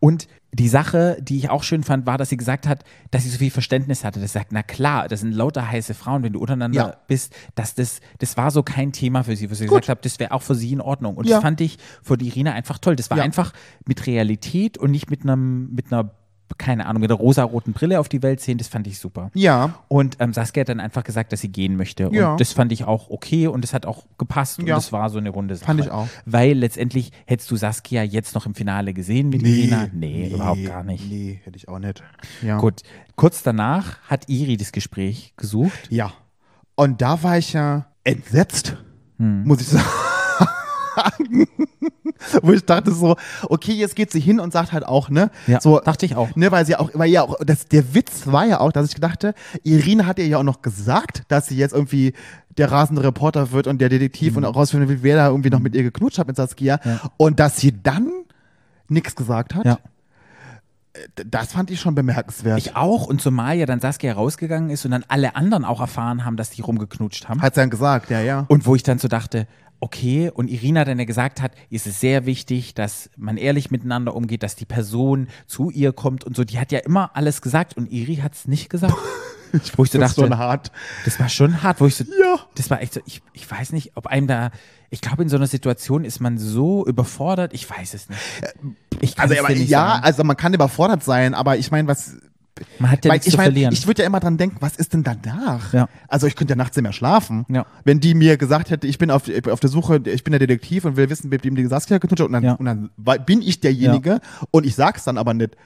Und die Sache, die ich auch schön fand, war, dass sie gesagt hat, dass sie so viel Verständnis hatte. Das sagt, na klar, das sind lauter heiße Frauen, wenn du untereinander Ja. bist, dass das, das war so kein Thema für sie, wo sie Gut. gesagt hat, das wäre auch für sie in Ordnung. Und Ja. das fand ich für die Irina einfach toll. Das war Ja. einfach mit Realität und nicht mit einem, mit einer, keine Ahnung, mit einer rosaroten Brille auf die Welt sehen. Das fand ich super. Ja, Und ähm, Saskia hat dann einfach gesagt, dass sie gehen möchte. Und Ja. das fand ich auch okay und das hat auch gepasst und Ja. das war so eine runde Sache. Fand ich auch. Weil letztendlich hättest du Saskia jetzt noch im Finale gesehen mit Irina? Nee, überhaupt gar nicht. Nee, hätte ich auch nicht. Ja. Gut, kurz danach hat Iri das Gespräch gesucht. Ja. Und da war ich ja entsetzt, Hm. muss ich sagen. Wo ich dachte so, okay, jetzt geht sie hin und sagt halt auch, ne? Ja, so, dachte ich auch. Ne, weil sie auch, weil ja auch, das, der Witz war ja auch, dass ich dachte, Irina hat ihr ja auch noch gesagt, dass sie jetzt irgendwie der rasende Reporter wird und der Detektiv und auch rausfinden will, wer da irgendwie noch mit ihr geknutscht hat mit Saskia. Mhm. Ja. Und dass sie dann nichts gesagt hat, Ja. das fand ich schon bemerkenswert. Ich auch. Und zumal ja dann Saskia rausgegangen ist und dann alle anderen auch erfahren haben, dass die rumgeknutscht haben. hat sie dann gesagt, ja, ja. Und wo ich dann so dachte, okay, und Irina dann ja gesagt hat, ist es sehr wichtig, dass man ehrlich miteinander umgeht, dass die Person zu ihr kommt und so. Die hat ja immer alles gesagt und Iri hat es nicht gesagt. wo ich so das ist dachte, schon hart. das war schon hart, wo ich so, Ja. das war echt so, ich, ich weiß nicht, ob einem da, ich glaube, in so einer Situation ist man so überfordert, ich weiß es nicht. Ich kann Also, es aber, nicht ja, sagen. also man kann überfordert sein, aber ich meine, was. Man hat ja weil nichts ich zu meine, verlieren. ich würde ja immer dran denken, was ist denn danach? Ja. Also ich könnte ja nachts nicht mehr schlafen. Ja. Wenn die mir gesagt hätte, ich bin auf, auf der Suche, ich bin der Detektiv und will wissen, wem die Saskia getutscht hat und dann, Ja. und dann bin ich derjenige und ich sag's dann aber nicht.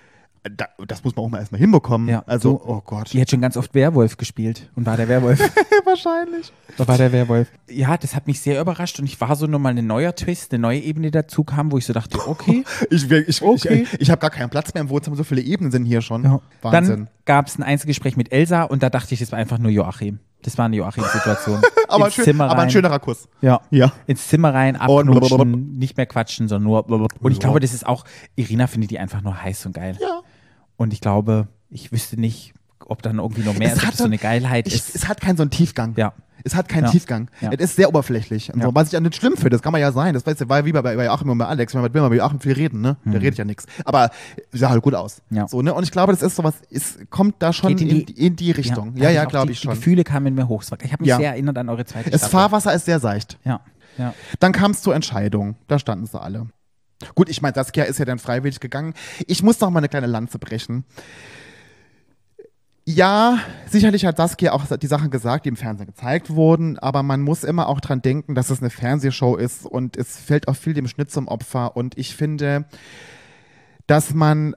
Da, das muss man auch mal erstmal hinbekommen. Ja, Also, so- oh Gott. die hat schon ganz oft Werwolf gespielt und war der Werwolf. Wahrscheinlich. Da war der Werwolf. Ja, das hat mich sehr überrascht und ich war so nochmal ein neuer Twist, eine neue Ebene dazu kam, wo ich so dachte, okay. Ich, ich, ich, Okay. ich, ich habe gar keinen Platz mehr im Wohnzimmer, so viele Ebenen sind hier schon. Ja. Wahnsinn. Dann gab es ein Einzelgespräch mit Elsa und da dachte ich, das war einfach nur Joachim. Das war eine Joachim-Situation. aber, Ins schön, Zimmer aber ein schönerer Kuss. Ja. Ja. Ins Zimmer rein, abknutschen, nicht mehr quatschen, sondern nur. Und ich glaube, das ist auch, Irina findet die einfach nur heiß und geil. Ja. Und ich glaube, ich wüsste nicht, ob dann irgendwie noch mehr Es ist, ob so eine Geilheit Ich, ist. es hat keinen so einen Tiefgang. Ja. Es hat keinen Ja. Tiefgang. Ja. Es ist sehr oberflächlich. Ja. so. Was ich ja nicht schlimm finde, das kann man ja sein. Das weißt du, war wie bei, bei Joachim und bei Alex. Wenn man will man mit Joachim viel reden, ne? Der redet ja nichts. Aber sah halt gut aus. Mhm. Ja. So, ne? Und ich glaube, das ist sowas, es kommt da schon in in die, in die Richtung. Ja, ja, glaube die, ich schon. Die Gefühle kamen in mir hoch. Ich habe mich sehr erinnert an eure zweite Das Staffel. Fahrwasser ist sehr seicht. Ja, ja. Dann kam es zur Entscheidung. Da standen sie alle. Gut, ich meine, Saskia ist ja dann freiwillig gegangen. Ich muss noch mal eine kleine Lanze brechen. Ja, sicherlich hat Saskia auch die Sachen gesagt, die im Fernsehen gezeigt wurden, aber man muss immer auch dran denken, dass es eine Fernsehshow ist und es fällt auch viel dem Schnitt zum Opfer. Und ich finde, dass man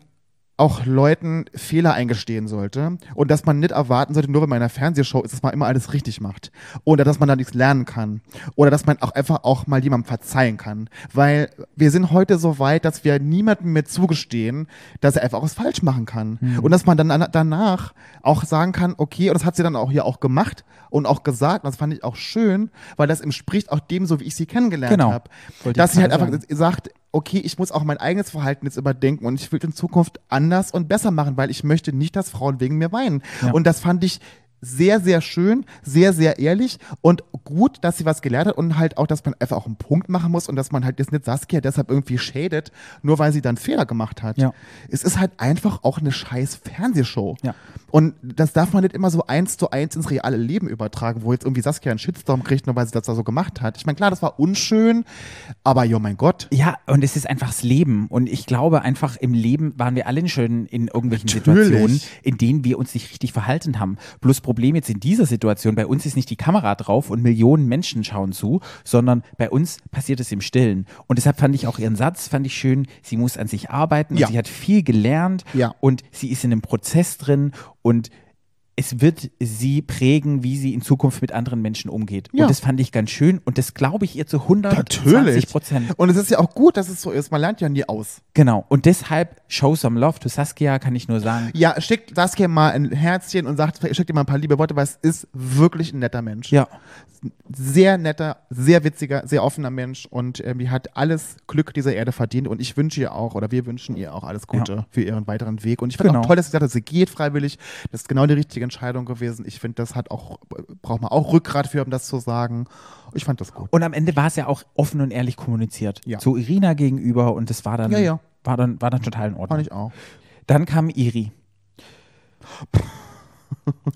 auch Leuten Fehler eingestehen sollte und dass man nicht erwarten sollte, nur weil man in einer Fernsehshow ist, dass man immer alles richtig macht oder dass man da nichts lernen kann oder dass man auch einfach auch mal jemandem verzeihen kann, weil wir sind heute so weit, dass wir niemandem mehr zugestehen, dass er einfach was falsch machen kann. Und dass man dann an- danach auch sagen kann, okay, und das hat sie dann auch hier auch gemacht und auch gesagt, und das fand ich auch schön, weil das entspricht auch dem, so wie ich sie kennengelernt Genau. habe, dass sie halt einfach sagt, okay, ich muss auch mein eigenes Verhalten jetzt überdenken und ich will in Zukunft anders und besser machen, weil ich möchte nicht, dass Frauen wegen mir weinen. Ja. Und das fand ich sehr, sehr schön, sehr, sehr ehrlich und gut, dass sie was gelernt hat und halt auch, dass man einfach auch einen Punkt machen muss und dass man halt jetzt nicht Saskia deshalb irgendwie schädet, nur weil sie dann Fehler gemacht hat. Ja. Es ist halt einfach auch eine scheiß Fernsehshow. Ja. Und das darf man nicht immer so eins zu eins ins reale Leben übertragen, wo jetzt irgendwie Saskia einen Shitstorm kriegt, nur weil sie das da so gemacht hat. Ich meine, klar, das war unschön, aber jo mein Gott. Ja, und es ist einfach das Leben. Und ich glaube einfach, im Leben waren wir alle schon in irgendwelchen Natürlich. Situationen, in denen wir uns nicht richtig verhalten haben. Bloß Problem jetzt in dieser Situation, bei uns ist nicht die Kamera drauf und Millionen Menschen schauen zu, sondern bei uns passiert es im Stillen. Und deshalb fand ich auch ihren Satz, fand ich schön, sie muss an sich arbeiten Ja. und sie hat viel gelernt Ja. und sie ist in einem Prozess drin und es wird sie prägen, wie sie in Zukunft mit anderen Menschen umgeht. Ja. Und das fand ich ganz schön und das glaube ich ihr zu 120 Prozent. Und es ist ja auch gut, dass es so ist. Man lernt ja nie aus. Genau. Und deshalb show some love to Saskia, kann ich nur sagen. Ja, schickt Saskia mal ein Herzchen und sagt, schickt ihr mal ein paar liebe Worte, weil es ist wirklich ein netter Mensch. Ja. Sehr netter, sehr witziger, sehr offener Mensch und ähm, die hat alles Glück dieser Erde verdient und ich wünsche ihr auch oder wir wünschen ihr auch alles Gute Ja. für ihren weiteren Weg. Und ich finde Genau. auch toll, dass sie gesagt hat, sie geht freiwillig. Das ist genau die richtige Entscheidung gewesen. Ich finde, das hat auch, braucht man auch Rückgrat für, um das zu sagen. Ich fand das gut. Und am Ende war es ja auch offen und ehrlich kommuniziert. Ja. Zu Irina gegenüber und das war dann, Ja. War dann, war dann total in Ordnung. Fand ich auch. Dann kam Iri.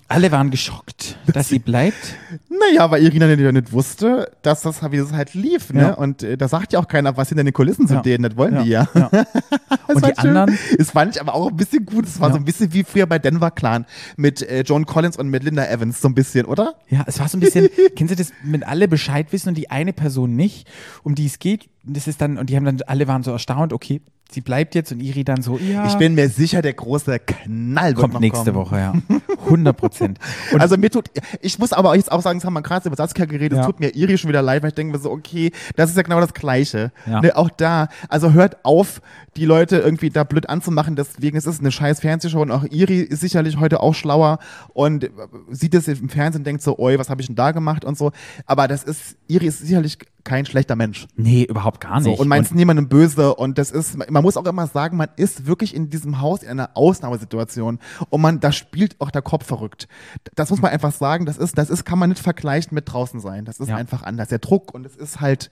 Alle waren geschockt, dass sie bleibt. Naja, weil Irina ja nicht wusste, dass das, wie das halt lief, ne? Ja. Und äh, da sagt ja auch keiner, was hinter den Kulissen zu Ja. denen, das wollen die ja. ja. Und die anderen? Das fand ich aber auch ein bisschen gut. Es war Ja. so ein bisschen wie früher bei Denver Clan mit äh, John Collins und mit Linda Evans, so ein bisschen, oder? Ja, es war so ein bisschen, kennen Sie das, wenn alle Bescheid wissen und die eine Person nicht, um die es geht, das ist dann, und die haben dann, alle waren so erstaunt, okay, sie bleibt jetzt und Iri dann so, ja, Ich bin mir sicher, der große Knall wird kommt nächste kommen. Woche, ja. 100 Prozent. Also mir tut, ich muss aber jetzt auch sagen, das haben wir gerade über Saskia geredet, es Ja. tut mir Iri schon wieder leid, weil ich denke mir so, okay, das ist ja genau das Gleiche. Ja. Ne, auch da, also hört auf, die Leute irgendwie da blöd anzumachen, deswegen es ist eine scheiß Fernsehshow und auch Iri ist sicherlich heute auch schlauer und sieht es im Fernsehen und denkt so, oi, was habe ich denn da gemacht und so. Aber das ist, Iri ist sicherlich kein schlechter Mensch. Nee, überhaupt gar So, nicht. und meinst niemandem böse. Und das ist, man muss auch immer sagen, man ist wirklich in diesem Haus in einer Ausnahmesituation. Und man, da spielt auch der Kopf verrückt. Das muss man einfach sagen, das ist, das ist, kann man nicht vergleichen mit draußen sein. Das ist Ja. einfach anders. Der Druck und es ist halt,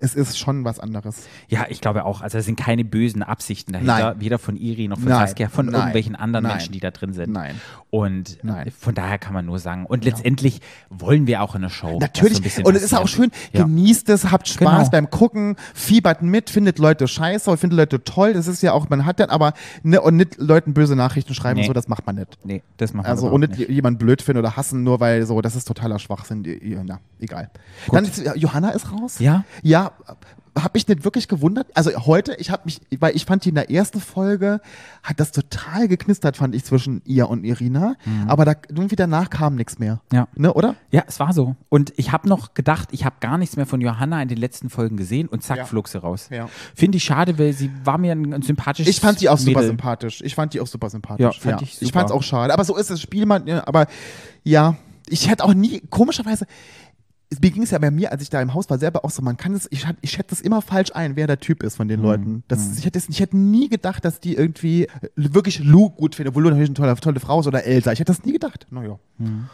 es ist schon was anderes. Ja, ich glaube auch. Also es sind keine bösen Absichten dahinter, Nein. weder von Iri noch von Nein. Saskia, von Nein. irgendwelchen anderen Nein. Menschen, die da drin sind. Nein. Und Nein. von daher kann man nur sagen. Und letztendlich wollen wir auch in der Show. Natürlich. so ein bisschen und es ist auch schön, Ja. genießt es, habt Spaß Genau. beim Gucken, fiebert mit, findet Leute scheiße, findet Leute toll. Das ist ja auch, man hat dann aber, ne, und nicht Leuten böse Nachrichten schreiben, Nee. so, das macht man nicht. Nee, das machen wir Also, und nicht nicht. jemand blöd finden oder hassen, nur weil so, das ist totaler Schwachsinn. Ja, egal. Dann ist, ja, Johanna ist raus. Ja? Ja, habe mich nicht wirklich gewundert. Also heute, ich habe mich, weil ich fand die in der ersten Folge, hat das total geknistert, fand ich, zwischen ihr und Irina. Aber da irgendwie danach kam nichts mehr. Mhm. Ja. Ne, oder? Ja, es war so. Und ich habe noch gedacht, ich habe gar nichts mehr von Johanna in den letzten Folgen gesehen und zack, Ja. flog sie raus. Ja. Finde ich schade, weil sie war mir ein, ein sympathisches Ich fand die auch super Mädel. sympathisch. Ich fand die auch super sympathisch. Ja, fand ich Ich super. fand es auch schade. Aber so ist das Spiel, man, ja, aber ja, ich hätte auch nie, komischerweise, mir ging es ja bei mir, als ich da im Haus war, selber auch so, man kann es, ich, ich schätze es immer falsch ein, wer der Typ ist von den Mhm. Leuten. Das, ich, hätte ich hätte nie gedacht, dass die irgendwie äh, wirklich Lou gut finden, obwohl Lou natürlich eine tolle, tolle Frau ist oder Elsa. Ich hätte das nie gedacht. Naja. Mhm.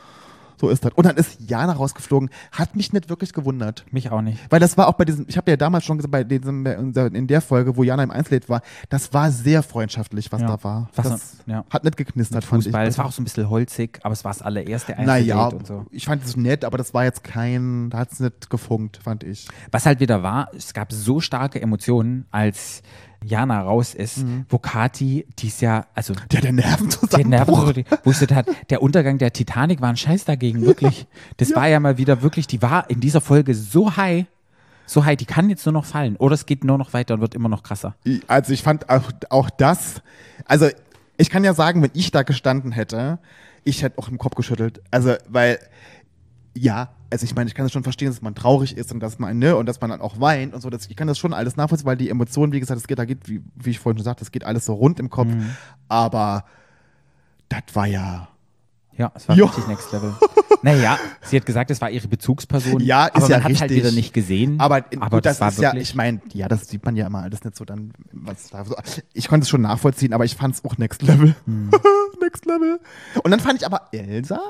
So ist das. Und dann ist Jana rausgeflogen. Hat mich nicht wirklich gewundert. Mich auch nicht. Weil das war auch bei diesem, ich habe ja damals schon gesagt, bei diesem, in der Folge, wo Jana im Einzellied war, das war sehr freundschaftlich, was Ja. da war. Was das ja. hat nicht geknistert, fand ich. Fußball. Es war auch so ein bisschen holzig, aber es war das allererste naja, Einzeldate und so. ich fand es nett, aber das war jetzt kein, da hat es nicht gefunkt, fand ich. Was halt wieder war, es gab so starke Emotionen, als Jana raus ist, Mhm. wo Kati, die ist ja, also Der den Nerven der Nerven hat, der Untergang der Titanic war ein Scheiß dagegen, wirklich. Das war ja mal wieder wirklich, die war in dieser Folge so high, so high, die kann jetzt nur noch fallen. Oder es geht nur noch weiter und wird immer noch krasser. Also ich fand auch, auch das, also ich kann ja sagen, wenn ich da gestanden hätte, ich hätte auch im Kopf geschüttelt. Also, weil, ja, also ich meine, ich kann das schon verstehen, dass man traurig ist und dass man, ne, und dass man dann auch weint und so. Das, ich kann das schon alles nachvollziehen, weil die Emotionen, wie gesagt, das geht, da geht, wie, wie ich vorhin schon sagte, das geht alles so rund im Kopf. Mhm. Aber das war ja. Ja, es war Jo. richtig Next Level. naja, sie hat gesagt, es war ihre Bezugsperson. Ja, ist aber ja man hat halt richtig. wieder nicht gesehen. Aber, aber gut, das, war ist ja, ich meine, ja, das sieht man ja immer alles nicht so dann, was da so. Ich konnte es schon nachvollziehen, aber ich fand es auch Next Level. Hm. Next Level. Und dann fand ich aber Elsa,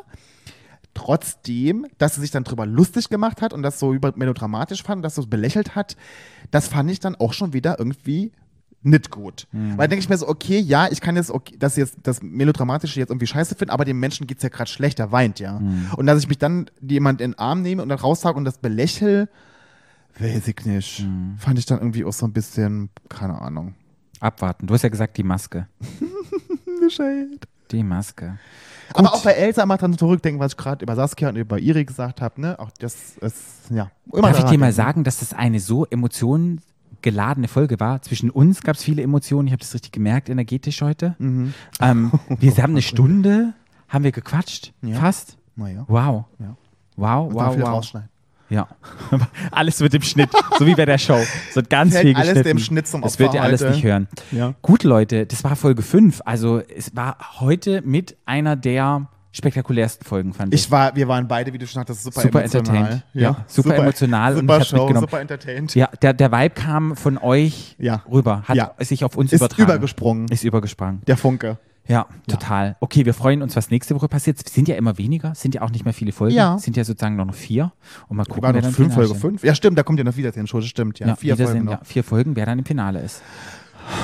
trotzdem, dass sie sich dann drüber lustig gemacht hat und das so über melodramatisch fand, dass so belächelt hat, das fand ich dann auch schon wieder irgendwie nicht gut. Hm. Weil denke ich mir so, okay, ja, ich kann jetzt, okay, dass jetzt das Melodramatische jetzt irgendwie scheiße finden, aber dem Menschen geht's ja gerade schlecht, der weint ja. Hm. Und dass ich mich dann jemand in den Arm nehme und dann raussage und das belächel, weiß ich nicht. Hm. Fand ich dann irgendwie auch so ein bisschen, keine Ahnung. abwarten. Du hast ja gesagt, die Maske. Bescheid. Die Maske. Aber auch bei Elsa mal dran zurückdenken, was ich gerade über Saskia und über Iri gesagt habe, ne? Auch das ist, ja. Immer Darf ich dir mal sagen, dass das eine so emotionengeladene Folge war? Zwischen uns gab es viele Emotionen. Ich habe das richtig gemerkt energetisch heute. Mhm. Ähm, wir haben eine Stunde, haben wir gequatscht, Ja. fast. Naja. Wow. Ja. Wow, wow, wow. Ja. alles wird im Schnitt, so wie bei der Show. Es wird ganz Fällt viel alles geschnitten. dem Schnitt zum Das Opfer wird ihr alles heute. nicht hören. Ja. Gut, Leute, das war Folge 5. Also es war heute mit einer der spektakulärsten Folgen, fand ich. Ich war, wir waren beide, wie du schon hattest, super, Super emotional. entertained. Ja, super emotional und Super hab's Show, mitgenommen. super entertained. ja, der, der Vibe kam von euch Ja. rüber, hat Ja. sich auf uns Ist übertragen. übergesprungen. Ist übergesprungen. Der Funke. Ja, total. Okay, wir freuen uns, was nächste Woche passiert. Es sind ja immer weniger, sind ja auch nicht mehr viele Folgen. Ja. Sind ja sozusagen nur noch vier. Und mal gucken, wer noch dann fünf, Folge fünf. Ja, stimmt, da kommt ja noch Wiedersehen, schon, stimmt. Ja, Ja, vier Folgen ja, noch. vier Folgen, wer dann im Finale ist.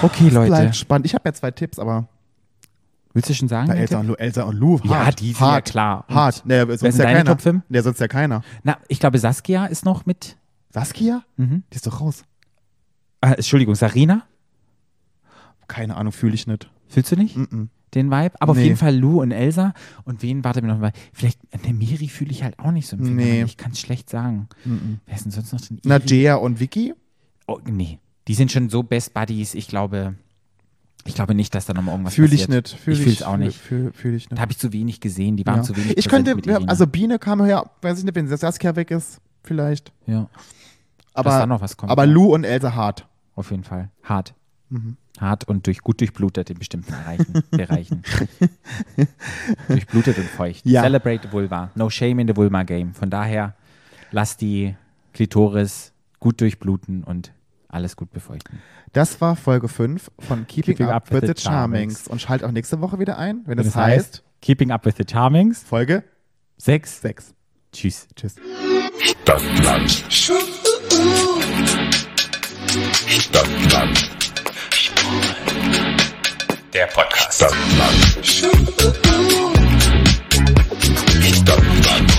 Okay, Leute. Bleibt spannend. Ich habe ja zwei Tipps, aber Willst du schon sagen? na, Elsa, und Lu, Elsa und Lou, Ja, hart, die sind ja hart, klar. Und Hart. Nee, wer sonst sind ja deine keiner. Top 5? Nee, sonst ja keiner. Na, ich glaube, Saskia ist noch mit. Saskia? Mhm. Die ist doch raus. Äh, Entschuldigung, Sarina? Keine Ahnung, fühle ich nicht. Fühlst du nicht? Mm-mm. Den Vibe? Aber auf Nee. jeden Fall Lou und Elsa. Und wen, warte mir noch mal. Vielleicht, eine Miri fühle ich halt auch nicht so im. Nee. Ich kann es schlecht sagen. Wer ist denn sonst noch drin? Na, Iri? Jaya und Vicky? Oh, nee. Die sind schon so Best Buddies. Ich glaube, ich glaube nicht, dass da nochmal irgendwas Fühle ich passiert. nicht. Fühl ich fühle es auch nicht. Fühle fühl ich nicht. Da habe ich zu wenig gesehen. Die waren Ja. zu wenig Ich könnte, also Biene kam her, weiß ich nicht, wenn Saskia weg ist, vielleicht. ja, Aber, da noch was kommt, aber. Lou und Elsa hart. auf jeden Fall. Hart. Mhm. Hart und durch, gut durchblutet in bestimmten Bereichen. Bereichen. durchblutet und feucht. Ja. Celebrate the Vulva. No shame in the Vulva Game. Von daher, lass die Klitoris gut durchbluten und alles gut befeuchten. Das war Folge 5 von Keeping, Keeping Up, with the Charmings. Und schalt auch nächste Woche wieder ein, wenn, Wenn es heißt, Keeping Up with the Charmings. Folge 6. 6. Tschüss. Tschüss. Stadtland. Stadtland. Der Podcast. Stadtland. Stadtland.